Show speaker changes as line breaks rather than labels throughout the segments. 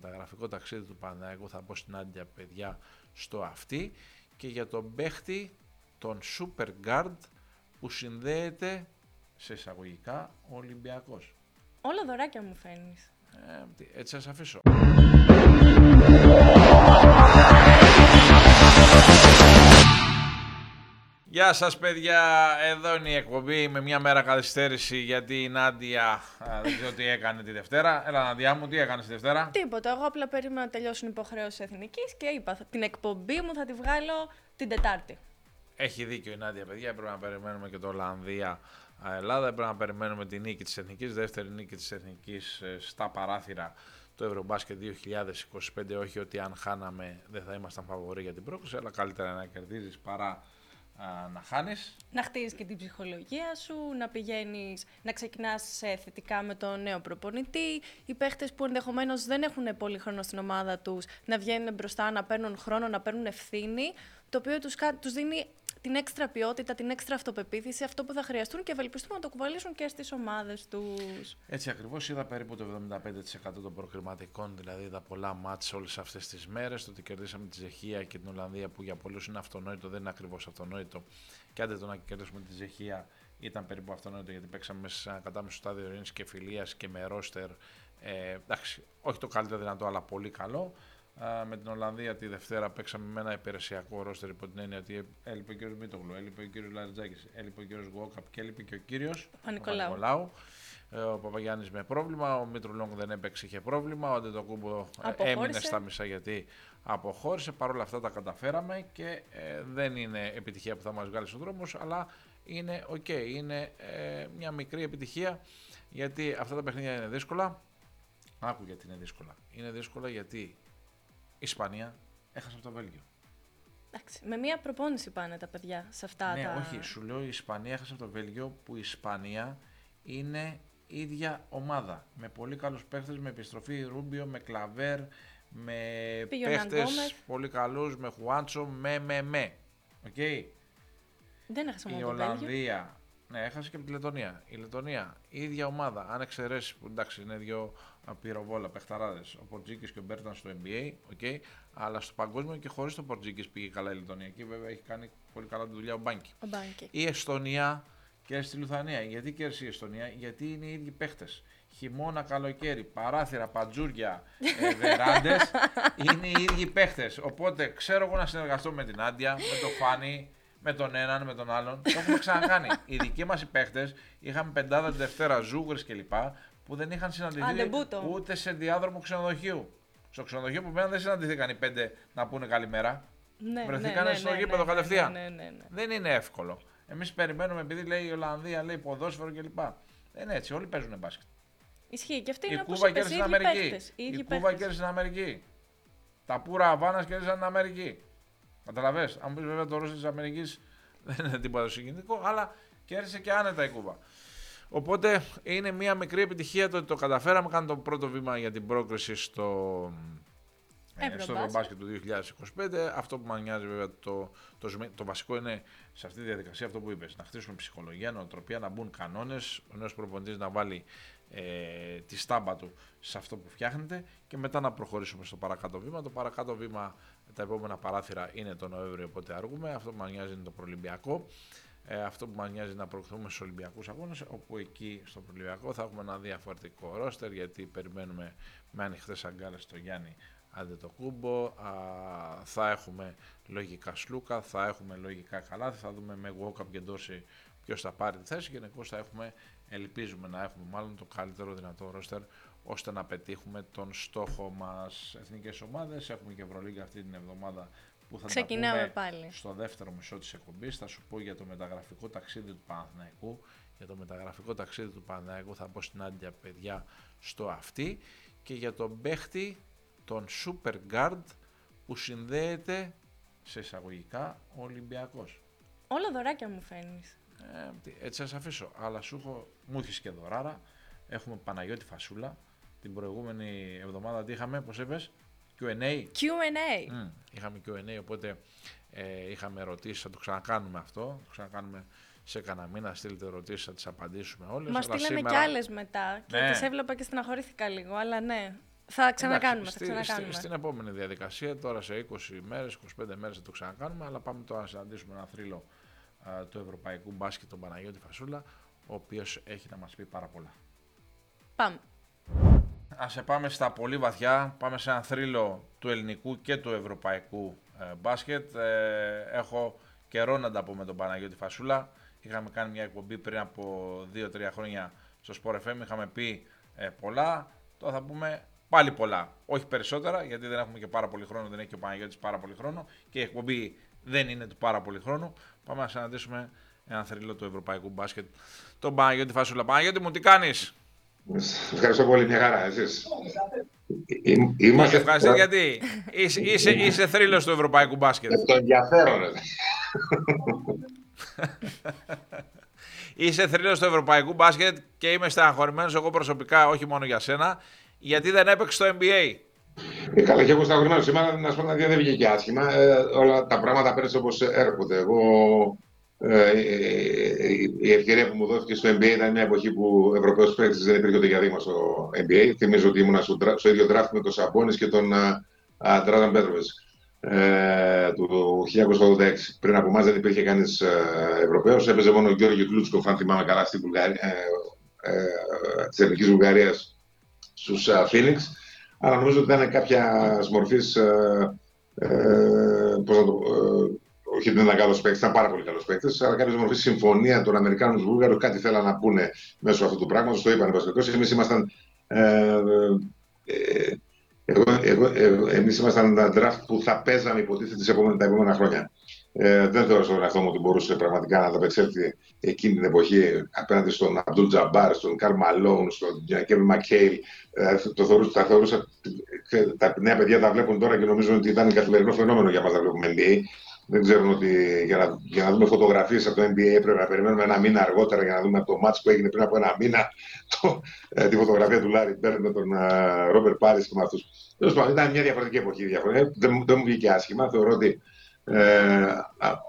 μεταγραφικό ταξίδι του Παναθηναϊκού θα πω στην Άντια παιδιά στο αυτή και για τον παίχτη τον Super Guard που συνδέεται σε εισαγωγικά ο Ολυμπιακός.
Όλα δωράκια μου φαίνεις.
Ε, έτσι σας αφήσω. Γεια σας παιδιά, εδώ είναι η εκπομπή με μια μέρα καθυστέρηση γιατί η Νάντια δεν ξέρω τι έκανε τη Δευτέρα. Έλα Νάντια μου, τι έκανες τη Δευτέρα;
Τίποτα, εγώ απλά περίμενα να τελειώσουν οι υποχρεώσεις εθνικής και είπα την εκπομπή μου θα τη βγάλω την Τετάρτη.
Έχει δίκιο η Νάντια παιδιά, πρέπει να περιμένουμε και το Ολλανδία Ελλάδα, πρέπει να περιμένουμε τη νίκη της Εθνικής, δεύτερη νίκη της Εθνικής ε, στα παράθυρα το Ευρωμπάσκετ 2025, όχι ότι αν χάναμε δεν θα ήμασταν φαβοροί για την πρόκληση, αλλά καλύτερα να κερδίζεις παρά να χάνεις.
Να χτίζεις και την ψυχολογία σου, να πηγαίνεις, να ξεκινάς θετικά με τον νέο προπονητή. Οι παίχτες που ενδεχομένως δεν έχουν πολύ χρόνο στην ομάδα τους, να βγαίνουν μπροστά, να παίρνουν χρόνο, να παίρνουν ευθύνη, το οποίο τους, τους δίνει την έξτρα ποιότητα, την έξτρα αυτοπεποίθηση, αυτό που θα χρειαστούν και ευελπιστούμε να το κουβαλήσουν και στις ομάδες τους.
Έτσι ακριβώς είδα περίπου το 75% των προκριματικών, δηλαδή είδα πολλά μάτς όλες αυτές τις μέρες. Το ότι κερδίσαμε τη Ζεχία και την Ολλανδία που για πολλούς είναι αυτονόητο, δεν είναι ακριβώς αυτονόητο. Και άντε το να κερδίσουμε τη Ζεχία ήταν περίπου αυτονόητο γιατί παίξαμε σε ένα κατάμεσο στάδιο ειρήνης και φιλίας και με ρόστερ. Ε, εντάξει, όχι το καλύτερο δυνατό, αλλά πολύ καλό με την Ολλανδία τη Δευτέρα παίξαμε με ένα υπηρεσιακό ρόστερ υπό την έννοια ότι έλειπε ο κύριος Μίτογλου, έλειπε ο κύριος Λαριτζάκης, έλειπε ο κύριος Γουόκαπ και έλειπε και ο κύριος
Πανικολάου.
Ε, ο Παπαγιάννης με πρόβλημα, ο Μήτρου Λόγκ δεν έπαιξε, είχε πρόβλημα, ο Αντετοκούμπο ε, έμεινε στα μισά γιατί αποχώρησε. Παρ' όλα αυτά τα καταφέραμε και ε, δεν είναι επιτυχία που θα μας βγάλει στον δρόμο, αλλά είναι οκ, είναι ε, μια μικρή επιτυχία γιατί αυτά τα παιχνίδια είναι δύσκολα. Άκου γιατί είναι δύσκολα. Είναι δύσκολα γιατί Ισπανία έχασε από το Βέλγιο.
Εντάξει, με μία προπόνηση πάνε τα παιδιά σε αυτά
ναι,
τα.
όχι, σου λέω η Ισπανία έχασε από το Βέλγιο που η Ισπανία είναι ίδια ομάδα. Με πολύ καλούς παίχτες, με επιστροφή Ρούμπιο, με Κλαβέρ, με παίχτες πολύ καλούς, με Χουάντσο, με με με. Okay.
Δεν έχασε μόνο
Η Ολλανδία. Ναι, έχασε και από τη Λετωνία. Η Λετωνία, η ίδια ομάδα. Αν εξαιρέσεις που εντάξει είναι δύο πυροβόλα, παιχταράδες. Ο Πορτζίκης και ο Μπέρταν στο NBA, okay, αλλά στο παγκόσμιο και χωρίς τον Πορτζίκης πήγε καλά η Λετωνία. Εκεί βέβαια έχει κάνει πολύ καλά τη δουλειά ο Μπάνκι.
Ο Μπάνκι.
Η Εστονία και στη Λουθανία. Γιατί κέρδισε η Εστονία, γιατί είναι οι ίδιοι παίχτες. Χειμώνα, καλοκαίρι, παράθυρα, πατζούρια, ε, βεράντες. είναι οι ίδιοι παίχτες. Οπότε ξέρω εγώ να συνεργαστώ με την Άντια, με τον Φάνη, με τον έναν, με τον άλλον. Το έχουμε ξανακάνει. οι δικοί μας οι παίχτες είχαμε πεντάδα τη Δευτέρα, ζούγρε κλπ που δεν είχαν συναντηθεί ούτε σε διάδρομο ξενοδοχείου. Στο ξενοδοχείο που μέναν δεν συναντηθήκαν οι πέντε να πούνε καλημέρα.
Ναι,
Βρεθήκαν
ναι, ναι,
στο
ναι,
γήπεδο
ναι,
κατευθείαν.
Ναι, ναι, ναι,
δεν είναι εύκολο. Εμείς περιμένουμε επειδή λέει η Ολλανδία, λέει ποδόσφαιρο κλπ. Δεν είναι έτσι, όλοι παίζουν μπάσκετ.
Ισχύει και αυτή
η
είναι
Κούβα κέρδισε στην Αμερική. Η Κούβα κέρδισε στην Αμερική. Τα πουρα Αβάνας κέρδισαν στην Αμερική. Καταλαβέ. Αν πεις βέβαια το Ρώσο της Αμερικής δεν είναι τίποτα συγκινητικό, αλλά κέρδισε και άνετα η Κούβα. Οπότε είναι μια μικρή επιτυχία το ότι το καταφέραμε. Κάνουμε το πρώτο βήμα για την πρόκριση στο, ε, στο Ευρωμπάσκετ του 2025. Αυτό που μας νοιάζει βέβαια το, το, το, βασικό είναι σε αυτή τη διαδικασία αυτό που είπες. Να χτίσουμε ψυχολογία, νοοτροπία, να μπουν κανόνες, ο νέος προπονητής να βάλει ε, τη στάμπα του σε αυτό που φτιάχνεται και μετά να προχωρήσουμε στο παρακάτω βήμα. Το παρακάτω βήμα, τα επόμενα παράθυρα είναι το Νοέμβριο, οπότε αργούμε. Αυτό που μας νοιάζει είναι το προλυμπιακό. Ε, αυτό που μας νοιάζει να προχθούμε στους Ολυμπιακούς Αγώνες, όπου εκεί στο Ολυμπιακό θα έχουμε ένα διαφορετικό ρόστερ, γιατί περιμένουμε με ανοιχτές αγκάλες στο Γιάννη άντε το κούμπο, α, θα έχουμε λογικά Σλούκα, θα έχουμε λογικά καλά, θα δούμε με Walkup και Ντόση ποιος θα πάρει τη θέση και γενικώς θα έχουμε, ελπίζουμε να έχουμε μάλλον το καλύτερο δυνατό ρόστερ ώστε να πετύχουμε τον στόχο μας εθνικές ομάδες. Έχουμε και Ευρωλίγκα αυτή την εβδομάδα που θα
Ξεκινάμε
τα
πάλι.
στο δεύτερο μισό της εκπομπής. Θα σου πω για το μεταγραφικό ταξίδι του Παναθηναϊκού. Για το μεταγραφικό ταξίδι του Παναθηναϊκού θα πω στην άντια παιδιά στο αυτή και για τον παίχτη τον Super Guard που συνδέεται σε εισαγωγικά ο Ολυμπιακός.
Όλα δωράκια μου φαίνεις.
Ε, έτσι θα αφήσω. Αλλά σου έχω, μου έχεις και δωράρα. Έχουμε Παναγιώτη Φασούλα. Την προηγούμενη εβδομάδα τι είχαμε, πώς είπες, Q&A.
Q&A.
Mm, είχαμε Q&A, οπότε ε, είχαμε ερωτήσεις, θα το ξανακάνουμε αυτό. Θα το ξανακάνουμε σε κανένα μήνα, στείλετε ερωτήσεις, θα τις απαντήσουμε όλες.
Μας στείλανε σήμερα... κι άλλες μετά. Και ναι. τις έβλεπα και στεναχωρήθηκα λίγο, αλλά ναι. Θα ξανακάνουμε. θα ξανακάνουμε.
Στη, στην επόμενη διαδικασία, τώρα σε 20 μέρες, 25 μέρες θα το ξανακάνουμε, αλλά πάμε τώρα να συναντήσουμε ένα θρύλο του Ευρωπαϊκού Μπάσκετ, τον Παναγιώτη Φασούλα, ο οποίος έχει να μας πει πάρα πολλά.
Πάμε.
Ας πάμε στα πολύ βαθιά, πάμε σε ένα θρύλο του ελληνικού και του ευρωπαϊκού ε, μπάσκετ. Ε, έχω καιρό να τα πω με τον Παναγιώτη Φασούλα. Είχαμε κάνει μια εκπομπή πριν από 2-3 χρόνια στο Sport FM, είχαμε πει ε, πολλά. Τώρα θα πούμε πάλι πολλά. Όχι περισσότερα, γιατί δεν έχουμε και πάρα πολύ χρόνο, δεν έχει και ο Παναγιώτης πάρα πολύ χρόνο και η εκπομπή δεν είναι του πάρα πολύ χρόνου. Πάμε να συναντήσουμε ένα θρύλο του ευρωπαϊκού μπάσκετ, τον Παναγιώτη Φασούλα. Παναγιώτη μου, τι κάνεις;
Ευχαριστώ πολύ, μια χαρά. Εσείς.
Είμαστε... Ευχαριστώ γιατί είσαι, είσαι, είσαι θρύλος του ευρωπαϊκού μπάσκετ.
Το ενδιαφέρον.
είσαι θρύλος του ευρωπαϊκού μπάσκετ και είμαι στεναχωρημένος εγώ προσωπικά, όχι μόνο για σένα, γιατί δεν έπαιξε στο NBA.
Ε, καλά, και εγώ στεναχωρημένος σήμερα, να σου πω να δεν βγήκε άσχημα. Ε, όλα τα πράγματα πέρασαν όπως έρχονται. Εγώ ε, η ευκαιρία που μου δόθηκε στο NBA ήταν μια εποχή που ο Ευρωπαίος παίκτης δεν υπήρχε ούτε για δήμα στο NBA. Θυμίζω ότι ήμουν στο, στο ίδιο draft με τον Σαμπόνης και τον Ντράζαν Πέτροβες ε, του 1986. Πριν από εμάς δεν υπήρχε κανείς ε, Ευρωπαίος. Έπαιζε μόνο ο Γιώργο Κλούτσκοφ, αν θυμάμαι καλά, στην Βουλγαρία, ε, ε, της Εθνική Βουλγαρίας στους Phoenix. Αλλά νομίζω ότι ήταν κάποιας μορφής. Ε, ε, πώς να το, ε, όχι ότι ήταν καλός παίκτης, ήταν πάρα πολύ καλός παίκτης, αλλά κάποια μορφή συμφωνία των Αμερικάνων Βούλγαρων κάτι θέλαν να πούνε μέσω αυτού του πράγματος. Το είπαν οι Εμείς ήμασταν. Ε, ε, εγώ, εγώ, εγώ, εμείς ήμασταν ένα draft που θα παίζαμε υποτίθεται τις επόμενα, τα επόμενα χρόνια. Ε, δεν θεωρώ στον εαυτό μου ότι μπορούσε πραγματικά να ανταπεξέλθει εκείνη την εποχή απέναντι στον Αμπτούλ Τζαμπάρ, στον Καρl Μαλόν, στον Κέβιν Μακέιλ. Ε, το θεωρούσα, τα, θεωρούσα, τα νέα παιδιά τα βλέπουν τώρα και νομίζουν ότι ήταν καθημερινό φαινόμενο για μας να βλέπουμε NBA δεν ξέρουν ότι για να, για να δούμε φωτογραφίες από το NBA έπρεπε να περιμένουμε ένα μήνα αργότερα για να δούμε το μάτς που έγινε πριν από ένα μήνα το, ε, τη φωτογραφία του Λάρι Μπέρν με τον Ρόμπερ Πάρη και με αυτούς. Τέλος πάντων, ήταν μια διαφορετική εποχή. Διαφορετική. Δεν, δεν μου βγήκε άσχημα. Θεωρώ ότι ε,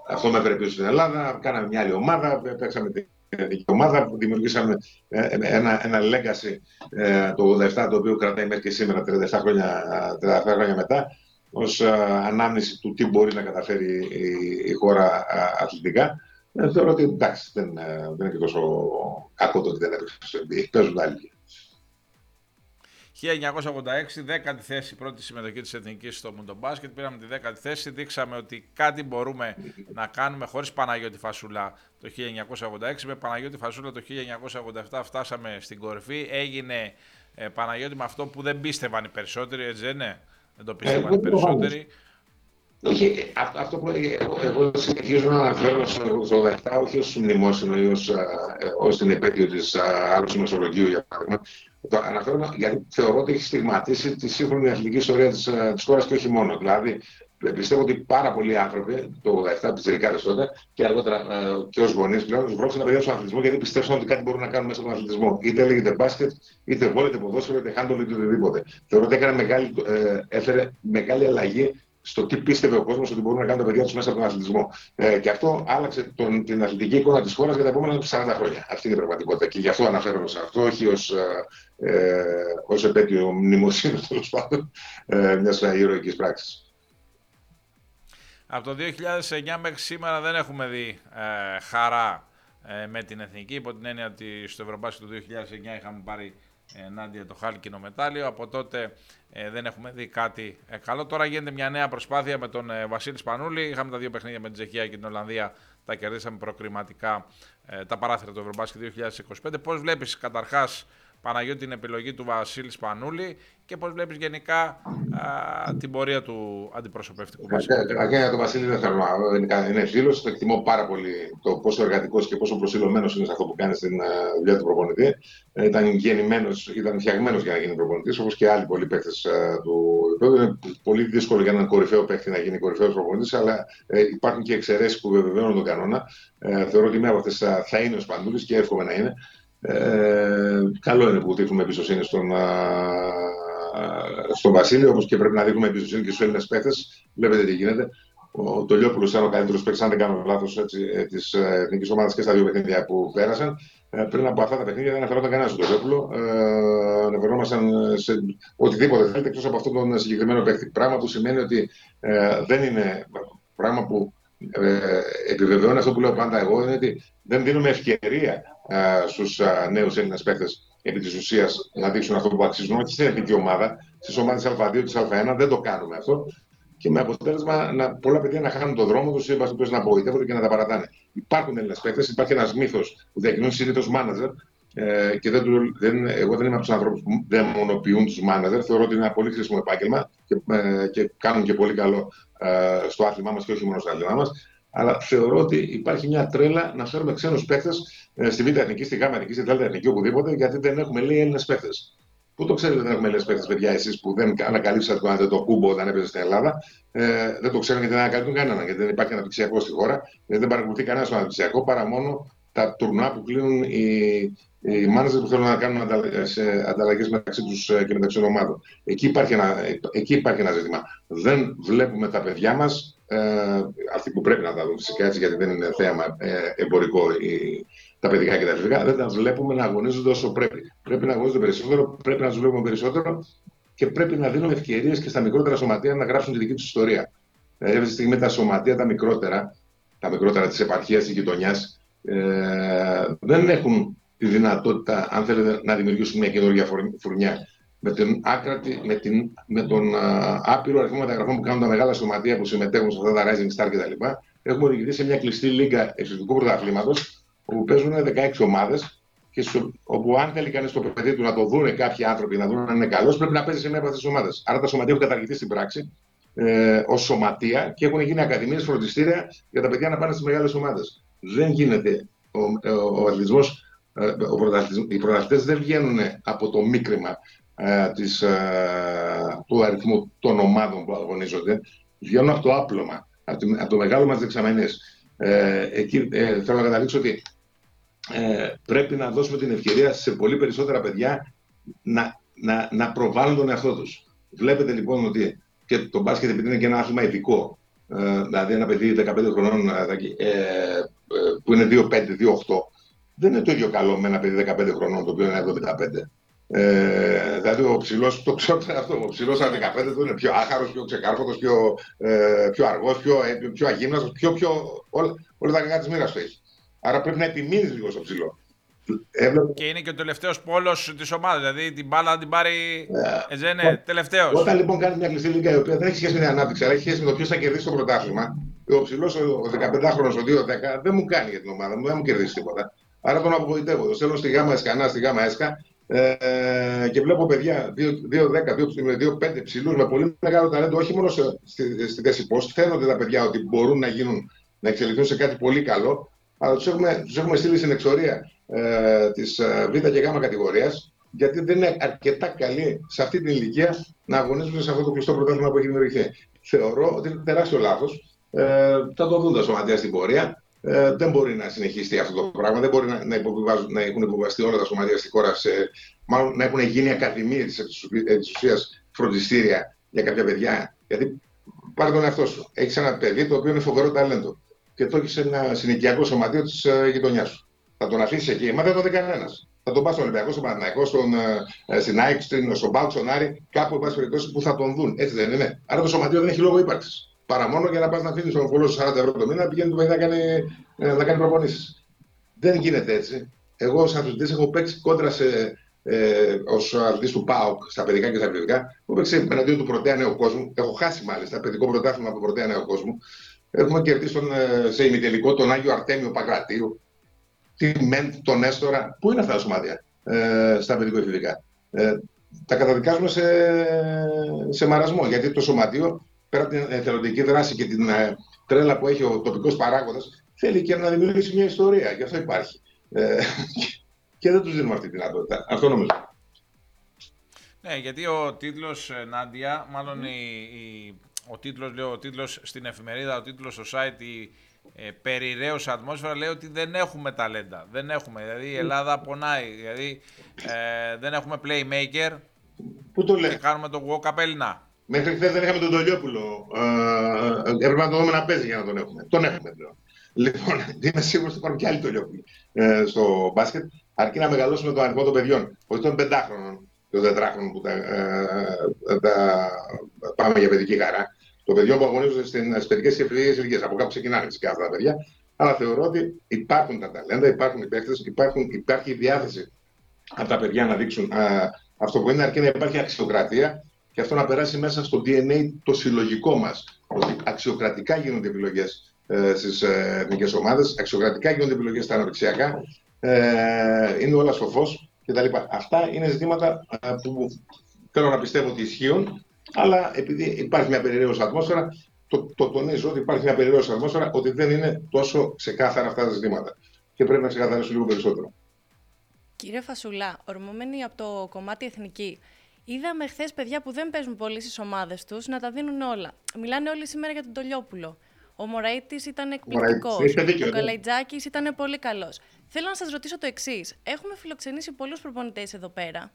αυτό με έφερε πίσω στην Ελλάδα. Κάναμε μια άλλη ομάδα, παίξαμε την εθνική ομάδα, δημιουργήσαμε ε, ένα, ένα legacy ε, το 87 το οποίο κρατάει μέχρι και σήμερα, 37 χρόνια, 37 χρόνια μετά ως ανάμνηση του τι μπορεί να καταφέρει η, χώρα αθλητικά. Ε, θεωρώ ότι εντάξει, δεν, ε, δεν είναι και τόσο κακό το ότι δεν έπαιξε στο NBA. Παίζουν άλλοι.
1986, δέκατη θέση, πρώτη συμμετοχή της Εθνικής στο Μουντομπάσκετ. Πήραμε τη δέκατη θέση, δείξαμε ότι κάτι μπορούμε να κάνουμε χωρίς Παναγιώτη Φασούλα το 1986. Με Παναγιώτη Φασούλα το 1987 φτάσαμε στην κορυφή. Έγινε ε, Παναγιώτη με αυτό που δεν πίστευαν οι περισσότεροι, έτσι δεν είναι; Δεν το πίστευαν οι περισσότεροι.
Όχι, αυτό, αυτό που εγώ, εγώ συνεχίζω να αναφέρω στο 87 όχι ως μνημόσυνο ή ως, ως την επέτειο της άλλου Μεσολογίου για παράδειγμα. Το αναφέρω γιατί θεωρώ ότι έχει στιγματίσει τη σύγχρονη αθλητική ιστορία της, της χώρας και όχι μόνο. Δηλαδή, πιστεύω ότι πάρα πολλοί άνθρωποι, το 87 πιτσιρικάδε τότε και αργότερα ε, και ω γονεί πλέον, σβρώξαν τα παιδιά στον αθλητισμό γιατί πιστεύουν ότι κάτι μπορούν να κάνουν μέσα στον αθλητισμό. Είτε λέγεται μπάσκετ, είτε βόλιο, είτε ποδόσφαιρο, είτε χάντολ, είτε οτιδήποτε. Θεωρώ ότι έκανε μεγάλη, ε, έφερε μεγάλη αλλαγή στο τι πίστευε ο κόσμος ότι μπορούν να κάνουν τα παιδιά τους μέσα από τον αθλητισμό. Ε, και αυτό άλλαξε τον, την αθλητική εικόνα της χώρας για τα επόμενα 40 χρόνια. Αυτή είναι η πραγματικότητα. Και γι' αυτό αναφέρομαι σε αυτό, όχι ως ε, ε, ως επέτειο μνημοσύνη τέλος πάντων ε, μιας ηρωικής πράξης.
Από το 2009 μέχρι σήμερα δεν έχουμε δει ε, χαρά ε, με την Εθνική, υπό την έννοια ότι στο Ευρωμπάσκετ του 2009 είχαμε πάρει ενάντια το χάλκινο μετάλλιο. Από τότε ε, δεν έχουμε δει κάτι καλό. Τώρα γίνεται μια νέα προσπάθεια με τον Βασίλη Σπανούλη. Είχαμε τα δύο παιχνίδια με την Τσεχία και την Ολλανδία. Τα κερδίσαμε προκριματικά τα παράθυρα του Ευρωμπάσκετ 2025. Πώς βλέπεις καταρχάς Παναγιώτη την επιλογή του Βασίλη Σπανούλη και πώς βλέπεις γενικά α, την πορεία του αντιπροσωπευτικού
μας. Για τον Βασίλη δεν θέλω να είναι φίλος, το εκτιμώ πάρα πολύ το πόσο εργατικός και πόσο προσιλωμένος είναι σε αυτό που κάνει στην δουλειά του προπονητή. Ε, ήταν γεννημένος, ήταν φτιαγμένος για να γίνει προπονητής, όπως και άλλοι πολλοί παίκτες του επίπεδου. Είναι πολύ δύσκολο για έναν κορυφαίο παίκτη να γίνει κορυφαίος προπονητής, αλλά ε, υπάρχουν και εξαιρέσεις που βεβαιώνουν τον κανόνα. Ε, θεωρώ ότι μία από αυτές θα είναι ο Σπανούλης και εύχομαι να είναι. Ε, καλό είναι που δείχνουμε εμπιστοσύνη στον, στον Βασίλειο, όπως και πρέπει να δείχνουμε εμπιστοσύνη και στους Έλληνες παίχτε. Βλέπετε τι γίνεται. ο Τολιόπουλο ήταν ο καλύτερος παίκτης, αν δεν κάνω λάθος, της εθνικής ομάδας και στα δύο παιχνίδια που πέρασαν. Ε, πριν από αυτά τα παιχνίδια δεν αναφερόταν κανένας στον Τολιόπουλο. Ε, αναφερόμασταν σε οτιδήποτε θέλετε εκτός από αυτόν τον συγκεκριμένο παίκτη. Πράγμα που σημαίνει ότι ε, δεν είναι πράγμα που ε, επιβεβαιώνει αυτό που λέω πάντα εγώ, είναι ότι δεν δίνουμε ευκαιρία ε, στους ε, νέους Έλληνες παίκτες επί της ουσίας να δείξουν αυτό που αξίζουν, όχι στην εθνική ομάδα, στις ομάδες Α2, της Α1, δεν το κάνουμε αυτό. Και με αποτέλεσμα να, πολλά παιδιά να χάνουν τον δρόμο τους ή να απογοητεύονται και να τα παρατάνε. Υπάρχουν Έλληνες παίκτες, υπάρχει ένας μύθος που διακινούν συνήθως μάνατζερ ε, και δεν, δεν, εγώ δεν είμαι από τους ανθρώπους που δαιμονοποιούν τους μάνατζερ. Θεωρώ ότι είναι ένα πολύ χρήσιμο επάγγελμα και, ε, και κάνουν και πολύ καλό ε, στο άθλημά μας και όχι μόνο στο άθλημά μας. Αλλά θεωρώ ότι υπάρχει μια τρέλα να φέρουμε ξένους παίκτες ε, στη Β' Εθνική, στη Γ' Εθνική, στη Δ' Εθνική, οπουδήποτε, γιατί δεν έχουμε λέει Έλληνες παίκτες. Πού το ξέρετε δεν έχουμε Έλληνες παίκτες, παιδιά, εσείς που δεν ανακαλύψατε το, το κούμπο όταν έπαιζε στην Ελλάδα; Ε, δεν το ξέρουν γιατί δεν ανακαλύπτουν κανέναν, γιατί δεν υπάρχει αναπτυξιακό στη χώρα, γιατί δεν παρακολουθεί κανένας στο αναπτυξιακό παρά μόνο τα τουρνουά που κλείνουν οι, οι μάναζερ που θέλουν να κάνουν ανταλλαγές μεταξύ τους ε, και μεταξύ των ομάδων. Εκεί υπάρχει, ένα, εκεί υπάρχει ένα ζήτημα. Δεν βλέπουμε τα παιδιά μας, ε, αυτοί που πρέπει να τα δουν φυσικά έτσι, γιατί δεν είναι θέμα ε, εμπορικό η, τα παιδικά και τα φυσικά, δεν τα βλέπουμε να αγωνίζονται όσο πρέπει. Πρέπει να αγωνίζονται περισσότερο, πρέπει να τους βλέπουμε περισσότερο και πρέπει να δίνουμε ευκαιρίες και στα μικρότερα σωματεία να γράψουν τη δική τους ιστορία. Δηλαδή, αυτή τη στιγμή τα σωματεία τα μικρότερα, τα μικρότερα της επαρχίας, της γειτονιάς, ε, δεν έχουν τη δυνατότητα, αν θέλετε, να δημιουργήσουν μια καινούργια φουρνιά. Με, την άκρατη, με, την, με τον α, άπειρο αριθμό μεταγραφών που κάνουν τα μεγάλα σωματεία που συμμετέχουν σε αυτά τα Rising Star κτλ., έχουμε οδηγηθεί σε μια κλειστή λίγα εξωτικού πρωταθλήματος, όπου παίζουν 16 ομάδες, και όπου αν θέλει κανείς το παιδί του να το δουν κάποιοι άνθρωποι, να δουν αν είναι καλός, πρέπει να παίζει σε μια από αυτές τις ομάδες. Άρα τα σωματεία έχουν καταργηθεί στην πράξη ε, ως σωματεία και έχουν γίνει ακαδημίες φροντιστήρια για τα παιδιά να πάνε στις μεγάλες ομάδες. Δεν γίνεται ο, ο, ο αθλητισμός ε, οι πρωταθλητές δεν βγαίνουν από το μίκρυμα ε, της, ε, του αριθμού των ομάδων που αγωνίζονται, βγαίνουν από το άπλωμα, από το, από το μεγάλο μας δεξαμενές. Ε, εκεί ε, θέλω να καταλήξω ότι ε, πρέπει να δώσουμε την ευκαιρία σε πολύ περισσότερα παιδιά να, να, να προβάλλουν τον εαυτό τους. Βλέπετε λοιπόν ότι και το μπάσκετ επειδή είναι και ένα άθλημα ειδικό, ε, δηλαδή ένα παιδί 15 χρονών ε, που είναι 2-5, 2-8, δεν είναι το ίδιο καλό με ένα παιδί 15 χρονών το οποίο είναι 75. Ε, δηλαδή ο ψηλός, το ξέρω αυτό, ο ψηλός 15 του είναι πιο άχαρος, πιο ξεκάρφωτος, πιο, ε, πιο αργός, πιο, ε, πιο αγύμναστος, πιο, πιο, όλα, όλα τα κακά της μοίρας του έχεις. Άρα πρέπει να επιμείνεις λίγο στο ψηλό.
Έβλεπε... Και είναι και ο τελευταίος πόλος της ομάδας. Δηλαδή την μπάλα να την πάρει. Yeah. Εζένε, yeah. τελευταίος.
Όταν λοιπόν κάνεις μια κλειστή λίγα η οποία δεν έχει σχέση με την ανάπτυξη, αλλά έχει σχέση με το ποιος θα κερδίσει το πρωτάθλημα, ο ψηλός, ο 15χρονο, ο 2-10 δεν μου κάνει για την ομάδα μου, δεν μου κερδίσει τίποτα. Άρα τον απογοητεύω. Το στέλνω στη ΓΑΜΑ ΕΣΚΑΝΑ, στη ΓΑΜΑ ΕΣΚΑ ε, και βλέπω παιδιά 2-10, 2-5 ψηλούς με πολύ μεγάλο ταλέντο, όχι μόνο στη, στη θέση πώ. Φαίνονται τα παιδιά ότι μπορούν να γίνουν, να εξελιχθούν σε κάτι πολύ καλό, αλλά τους έχουμε, τους έχουμε στείλει στην εξορία ε, της ε, Β και Γ κατηγορίας, γιατί δεν είναι αρκετά καλοί σε αυτή την ηλικία να αγωνίζουν σε αυτό το κλειστό πρωτάθλημα που έχει δημιουργηθεί. Θεωρώ ότι είναι τεράστιο λάθος. Ε, θα το δουν τα σωματεία στην πορεία ε, δεν μπορεί να συνεχίσει αυτό το πράγμα. Δεν μπορεί να, να, να έχουν υποβαστεί όλα τα σωματεία στη χώρα, σε, μάλλον να έχουν γίνει ακαδημίες της ουσίας φροντιστήρια για κάποια παιδιά. Γιατί πάρε τον εαυτό σου. Έχεις ένα παιδί το οποίο είναι φοβερό ταλέντο και το έχεις σε ένα συνοικιακό σωματείο της uh, γειτονιάς σου. Θα τον αφήσεις εκεί, μα δεν το δει κανένας. Θα τον πας στον Ολυμπιακό, στον Παναναϊκό, στον, uh, στην ΑΕΚ, στον Πάουκ, στον Άρη, κάπου εν πάση περιπτώσει που θα τον δουν. Έτσι δεν είναι. Άρα το σωματείο δεν έχει λόγο ύπαρξης. Παρά μόνο για να πας να αφήνεις τον κολό 40 ευρώ το μήνα να πηγαίνει το παιδί να κάνει, ε, να κάνει προπονήσεις. Δεν γίνεται έτσι. Εγώ, σαν αθλητής, έχω παίξει κόντρα σε, ε, ως αθλητής του ΠΑΟΚ στα παιδικά και στα παιδικά. Έχω παίξει εναντίον του πρωτέα νέου κόσμου. Έχω χάσει μάλιστα παιδικό πρωτάθλημα από πρωτέα νέου κόσμου. Έχουμε κερδίσει τον, ε, σε ημιτελικό τον Άγιο Αρτέμιο Παγκρατίου, τη Μεντ, τον Έστορα. Πού είναι αυτά τα σωμάτια ε, στα παιδικό εφηβικά. Ε, τα καταδικάζουμε σε, σε μαρασμό γιατί το σωματείο πέρα από την εθελοντική δράση και την ε, τρέλα που έχει ο τοπικός παράγοντας, θέλει και να δημιουργήσει μια ιστορία. Γι' αυτό υπάρχει. Ε, και δεν τους δίνουμε αυτή τη δυνατότητα. Αυτό νομίζω.
Ναι, γιατί ο τίτλος ε, Νάντια, μάλλον η, η, ο τίτλος, λέω, ο τίτλος στην εφημερίδα, ο τίτλος στο site, η ε, περιραίωση ατμόσφαιρα λέει ότι δεν έχουμε ταλέντα. Δεν έχουμε. Δηλαδή η Ελλάδα πονάει. Δηλαδή ε, δεν έχουμε playmaker.
Πού το λέει.
Και κάνουμε το walk up
Μέχρι χθες δεν είχαμε τον Τολιόπουλο. Ε, έπρεπε να τον δούμε να παίζει για να τον έχουμε. Τον έχουμε πλέον. Λοιπόν, είμαι σίγουρος ότι υπάρχουν και άλλοι Τολιόπουλοι ε, στο μπάσκετ, αρκεί να μεγαλώσουμε τον αριθμό των παιδιών. Όχι των πεντάχρονων, των τετράχρονων που τα, ε, τα πάμε για παιδική χαρά. Των παιδιών που αγωνίζονται στις παιδικές και εφηβείε ηλικίε. Από κάπου ξεκινάνε φυσικά αυτά τα παιδιά. Αλλά θεωρώ ότι υπάρχουν τα ταλέντα, υπάρχουν οι παίκτες, υπάρχει η διάθεση από τα παιδιά να δείξουν α, αυτό που είναι, αρκεί να υπάρχει αξιοκρατία και αυτό να περάσει μέσα στο DNA το συλλογικό μας. Ότι αξιοκρατικά γίνονται επιλογές ε, στις ε, εθνικές ομάδες, αξιοκρατικά γίνονται επιλογές στα αναπτυξιακά, ε, είναι όλα στο φως κτλ. Αυτά είναι ζητήματα ε, που θέλω να πιστεύω ότι ισχύουν, αλλά επειδή υπάρχει μια περιραίωση ατμόσφαιρα, το, το τονίζω ότι υπάρχει μια περιραίωση ατμόσφαιρα, ότι δεν είναι τόσο ξεκάθαρα αυτά τα ζητήματα. Και πρέπει να ξεκαθαρίσουν λίγο περισσότερο.
Κύριε Φασουλά, ορμόμενοι από το κομμάτι εθνική, είδαμε χθες παιδιά που δεν παίζουν πολύ στις ομάδες τους να τα δίνουν όλα. Μιλάνε όλοι σήμερα για τον Τολιόπουλο. Ο Μωραήτης ήταν εκπληκτικός. Ο ναι. Καλαϊτζάκης ήταν πολύ καλός. Θέλω να σας ρωτήσω το εξής. Έχουμε φιλοξενήσει πολλούς προπονητές εδώ πέρα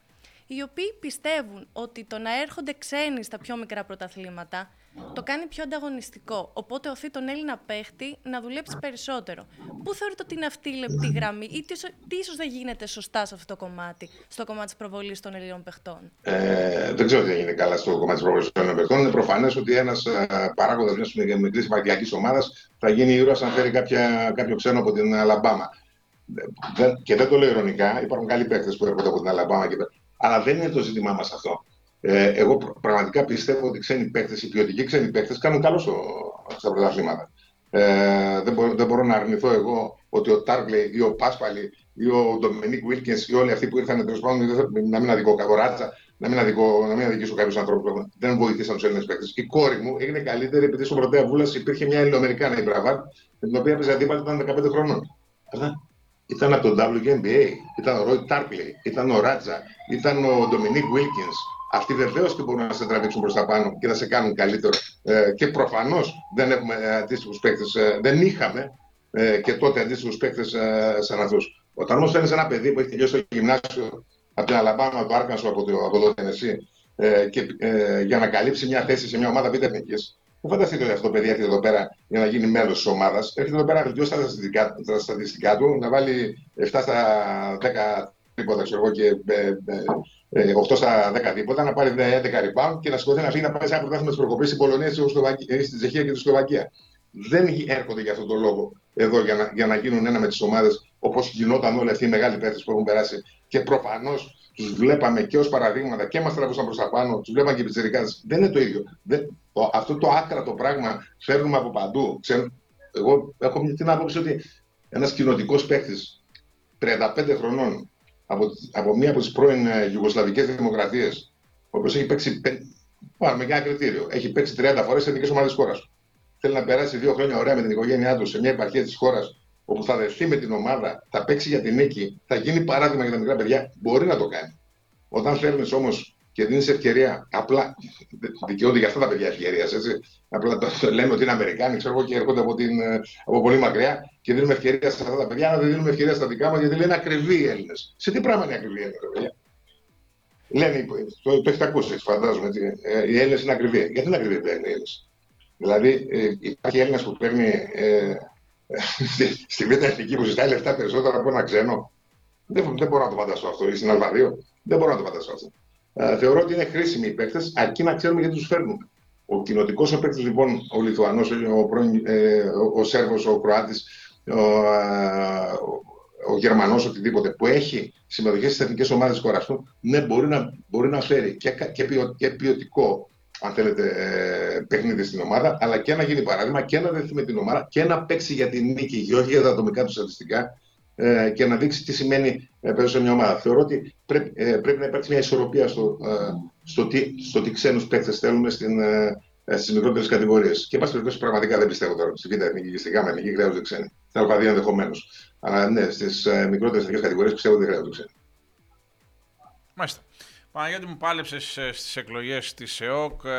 οι οποίοι πιστεύουν ότι το να έρχονται ξένοι στα πιο μικρά πρωταθλήματα το κάνει πιο ανταγωνιστικό. Οπότε οθεί τον Έλληνα παίχτη να δουλέψει περισσότερο. Πού θεωρείτε ότι είναι αυτή η λεπτή γραμμή ή τι, τι ίσως δεν γίνεται σωστά σε αυτό το κομμάτι, στο κομμάτι της προβολής των Ελλήνων παιχτών;
Ε, δεν ξέρω τι έγινε καλά στο κομμάτι της προβολής των Ελλήνων παιχτών. Είναι προφανές ότι ένας ε, παράγοντας μιας μικρή επαγγελματική ομάδας θα γίνει ήρωας αν φέρει κάποια, κάποιο ξένο από την Αλαμπάμα. Και δεν το λέω ειρωνικά, υπάρχουν καλοί παίχτες που έρχονται από την Αλαμπάμα και αλλά δεν είναι το ζήτημά μας αυτό. Ε, εγώ πραγματικά πιστεύω ότι οι ξένοι παίκτες, οι ποιοτικοί ξένοι παίκτες, κάνουν καλό στο, στα πρωταθλήματα. Ε, δεν, μπορώ, δεν μπορώ να αρνηθώ εγώ ότι ο Τάργκλε ή ο Πάσπαλη ή ο Ντομινίκ Βίλκιν ή όλοι αυτοί που ήρθαν τέλος πάντων, να μην αδικώ Καβοράτσα, να μην, αδικώ, να μην αδικήσω κάποιους ανθρώπους που δεν βοήθησαν τους Έλληνες παίκτες. Η κόρη μου έγινε καλύτερη επειδή στον πρωτέα βούλας υπήρχε μια Ελληνοαμερικάνα η Μπραβάρ, με την οποία έπαιζε αντίπαλη ήταν 15 χρονών. Ήταν από το WNBA, ήταν ο Ρόι Τάρπλεϊ, ήταν ο Ράτζα, ήταν ο Ντομινίκ Βίλκιν. Αυτοί βεβαίως και μπορούν να σε τραβήξουν προς τα πάνω και να σε κάνουν καλύτερο. Ε, και προφανώς δεν έχουμε αντίστοιχους παίκτες, ε, δεν είχαμε ε, και τότε αντίστοιχους παίκτες ε, σαν αυτούς. Όταν όμως φέρνει ένα παιδί που έχει τελειώσει το γυμνάσιο από την Αλαμπάμα, το Άρκανσο, από το, από το Τενεσί, ε, και, ε, για να καλύψει μια θέση σε μια ομάδα β' δεν φανταστείτε ότι αυτό το παιδί έρχεται εδώ πέρα για να γίνει μέλος της ομάδας. Έρχεται εδώ πέρα να βελτιώσει τα στατιστικά, τα στατιστικά του, να βάλει 7 στα 10 τίποτα, ξέρω εγώ, και 8 ε, ε, στα 10 τίποτα, να πάρει 11 rebound και να σηκωθεί να φύγει να πάει σε ένα πρωτάθλημα τη προκοπή στην Πολωνία, στην Τσεχία και τη Σλοβακία. Δεν έρχονται για αυτόν τον λόγο εδώ για να, για να γίνουν ένα με τις ομάδες όπως γινόταν όλοι αυτοί οι μεγάλοι παίχτε που έχουν περάσει. Και προφανώς τους βλέπαμε και ως παραδείγματα και μας τραβούσαν προς τα πάνω, τους βλέπαμε και οι πιτσερικάδε. Δεν είναι το ίδιο. Δεν, το, αυτό το άκρατο πράγμα φέρνουμε από παντού. Ξέρω, εγώ έχω την άποψη ότι ένας κοινοτικός παίκτης 35 χρονών από, από μία από τις πρώην ε, Ιουγκοσλαβικές Δημοκρατίες, ο οποίος έχει παίξει. Πάρουμε και ένα κριτήριο. Έχει παίξει 30 φορές σε εθνικές ομάδες της χώρας. Θέλει να περάσει δύο χρόνια ωραία με την οικογένειά του σε μια επαρχία της χώρας όπου θα δεχθεί με την ομάδα, θα παίξει για την νίκη, θα γίνει παράδειγμα για τα μικρά παιδιά, μπορεί να το κάνει. Όταν φέρνεις όμως και δίνεις ευκαιρία, απλά δικαιούνται για αυτά τα παιδιά ευκαιρίας. Απλά το, το, λέμε ότι είναι Αμερικάνοι, ξέρω εγώ, και έρχονται από, την, από πολύ μακριά και δίνουμε ευκαιρία σε αυτά τα παιδιά, να δεν δίνουμε ευκαιρία στα δικά μας, γιατί λένε ακριβή οι Έλληνες. Σε τι πράγμα είναι ακριβή οι Έλληνες, παιδιά; Λένε, το, το έχετε ακούσει, φαντάζομαι. Έτσι, ε, οι Έλληνες είναι ακριβοί. Γιατί είναι ακριβοί οι Έλληνες; Δηλαδή, ε, υπάρχει Έλληνας που παίρνει ε, στη Β' Εθνική που ζητάει λεφτά περισσότερα από ένα ξένο. Δεν, δεν μπορώ να το φανταστώ αυτό. Ή στην Αλβαδίο. Δεν μπορώ να το φανταστώ αυτό. Ε, θεωρώ ότι είναι χρήσιμοι οι παίκτες, αρκεί να ξέρουμε γιατί τους φέρνουμε. Ο κοινοτικός ο παίκτης, λοιπόν, ο Λιθουανός, ο, ε, ο, ο Σέρβος, ο Κροάτης, ο, ε, ο Γερμανός, οτιδήποτε, που έχει συμμετοχές στις εθνικές ομάδες της χώρας του, ναι, μπορεί να, μπορεί να φέρει και, και, ποιο, και ποιοτικό αν θέλετε, ε, παιχνίδι στην ομάδα, αλλά και να γίνει παράδειγμα και να δεθεί με την ομάδα και να παίξει για την νίκη και όχι για τα ατομικά του στατιστικά ε, και να δείξει τι σημαίνει ε, σε μια ομάδα. Θεωρώ ότι πρέπει, ε, πρέπει να υπάρξει μια ισορροπία στο, ε, στο, τι, στο τι ξένους παίκτες θέλουμε στην, ε, στις μικρότερες κατηγορίες. Και, εν πάση πραγματικά δεν πιστεύω τώρα στη Β' Εθνική και στη Γ' Εθνική χρειάζονται ξένοι. Στην Αλβαδία ενδεχομένως. Αλλά ναι, στις ε, μικρότερες εθνικές κατηγορίες πιστεύω ότι δεν χρειάζονται ξένοι.
Μάλιστα. Παναγιώτη μου πάλεψες ε, στις εκλογές της ΕΟΚ. Ε,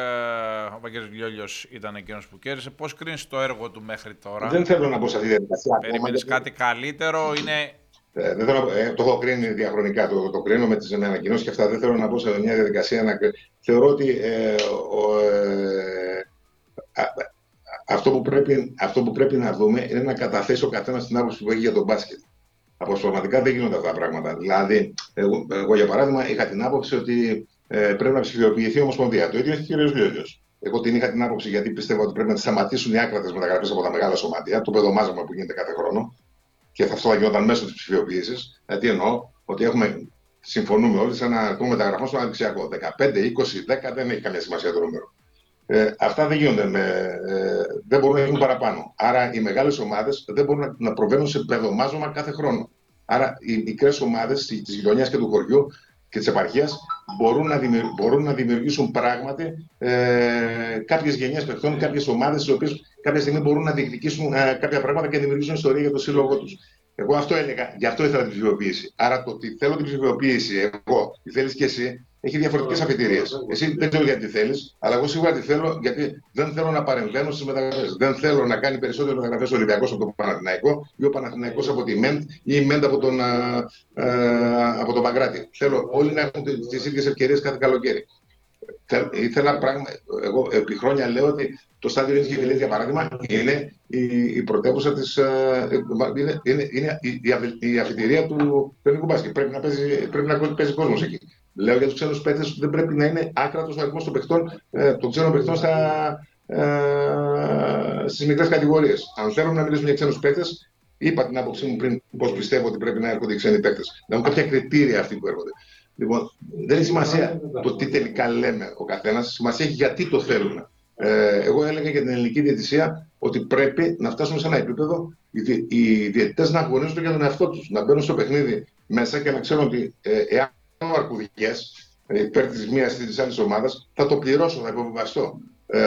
ο Βαγγέλης Λιόλιο ήταν εκείνος που κέρδισε. Πώς κρίνεις το έργο του μέχρι τώρα,
Δεν θέλω να πω σε αυτή τη διαδικασία.
Περιμένεις κάτι καλύτερο, είναι.
Ε, δεν θέλω, ε, το έχω κρίνει διαχρονικά, το, το κρίνω με τι ανακοινώσεις και αυτά. Δεν θέλω να πω σε μια διαδικασία να Θεωρώ ότι ε, ο, ε, α, αυτό, που πρέπει, αυτό που πρέπει να δούμε είναι να καταθέσει ο καθένας την άποψη που έχει για τον μπάσκετ. Αποσπασματικά δεν γίνονται αυτά τα πράγματα. Δηλαδή, εγώ, εγώ για παράδειγμα είχα την άποψη ότι ε, πρέπει να ψηφιοποιηθεί η Ομοσπονδία. Το ίδιο έχει ο κ. Λιόλιο. Εγώ την είχα την άποψη γιατί πιστεύω ότι πρέπει να σταματήσουν οι άκρατες μεταγραφές από τα μεγάλα σωματεία, το παιδομάζωμα που γίνεται κάθε χρόνο. Και αυτό θα γινόταν μέσω της ψηφιοποίησης. Δηλαδή εννοώ ότι έχουμε, συμφωνούμε όλοι σε ένα αριθμό μεταγραφών στο αναπτυξιακό. 15, 20, 10 δεν έχει καμία σημασία το νούμερο. Ε, αυτά δεν γίνονται, με, ε, δεν μπορούν να γίνουν παραπάνω. Άρα οι μεγάλες ομάδες δεν μπορούν να, να προβαίνουν σε παιδομάζωμα κάθε χρόνο. Άρα οι μικρές ομάδες της γειτονιάς και του χωριού και της επαρχίας μπορούν, να μπορούν να δημιουργήσουν πράγματι ε, κάποιες γενιές παιχτών, κάποιες ομάδες, οι οποίες κάποια στιγμή μπορούν να διεκδικήσουν ε, κάποια πράγματα και να δημιουργήσουν ιστορία για το σύλλογο τους. Εγώ αυτό έλεγα, γι' αυτό ήθελα την ψηφιοποίηση. Άρα το ότι θέλω την ψηφιοποίηση, εγώ, τι θέλεις και εσύ, έχει διαφορετικές αφιτηρίε. Εσύ δεν ξέρω γιατί θέλεις, αλλά εγώ σίγουρα τη θέλω γιατί δεν θέλω να παρεμβαίνω στις μεταγραφές. Δεν θέλω να κάνει περισσότερε μεταγραφές ο Ολυμπιακός από τον Παναθηναϊκό ή ο Παναθηναϊκός από τη ΜΕΝΤ ή η ΜΕΝΤ από τον, α, από τον Παγκράτη. Θέλω όλοι να έχουν τις ίδιες ευκαιρίες κάθε καλοκαίρι. Ήθελα πράγμα, εγώ επί χρόνια λέω ότι το στάδιο της Γεβιλής, για παράδειγμα, είναι η, η πρωτεύουσα της, είναι, είναι, είναι η, η, αφιτηρία του ελληνικού μπάσκετ. Πρέπει να παίζει, πρέπει να παίζει κόσμος εκεί. Λέω για τους ξένους παίκτες ότι δεν πρέπει να είναι άκρατος ο αριθμός των, παιχτών, ε, των ξένων παιχτών ε, στις μικρές κατηγορίες. Αν θέλουμε να μιλήσουμε για ξένους παίκτες, είπα την άποψή μου πριν πώς πιστεύω ότι πρέπει να έρχονται οι ξένοι παίκτες. Να έχουν κάποια κριτήρια αυτοί που έρχονται. Λοιπόν, δεν έχει σημασία το τι τελικά λέμε ο καθένας, σημασία έχει γιατί το θέλουμε. Ε, εγώ έλεγα για την ελληνική διαιτησία ότι πρέπει να φτάσουμε σε ένα επίπεδο οι, οι διαιτητές να αγωνίζονται για τον εαυτό τους, να μπαίνουν στο παιχνίδι μέσα και να ξέρουν ότι ε, εάν αρκουδικέ ε, υπέρ της μίας ή της άλλης ομάδας, θα το πληρώσω, θα υποβιβαστώ ε,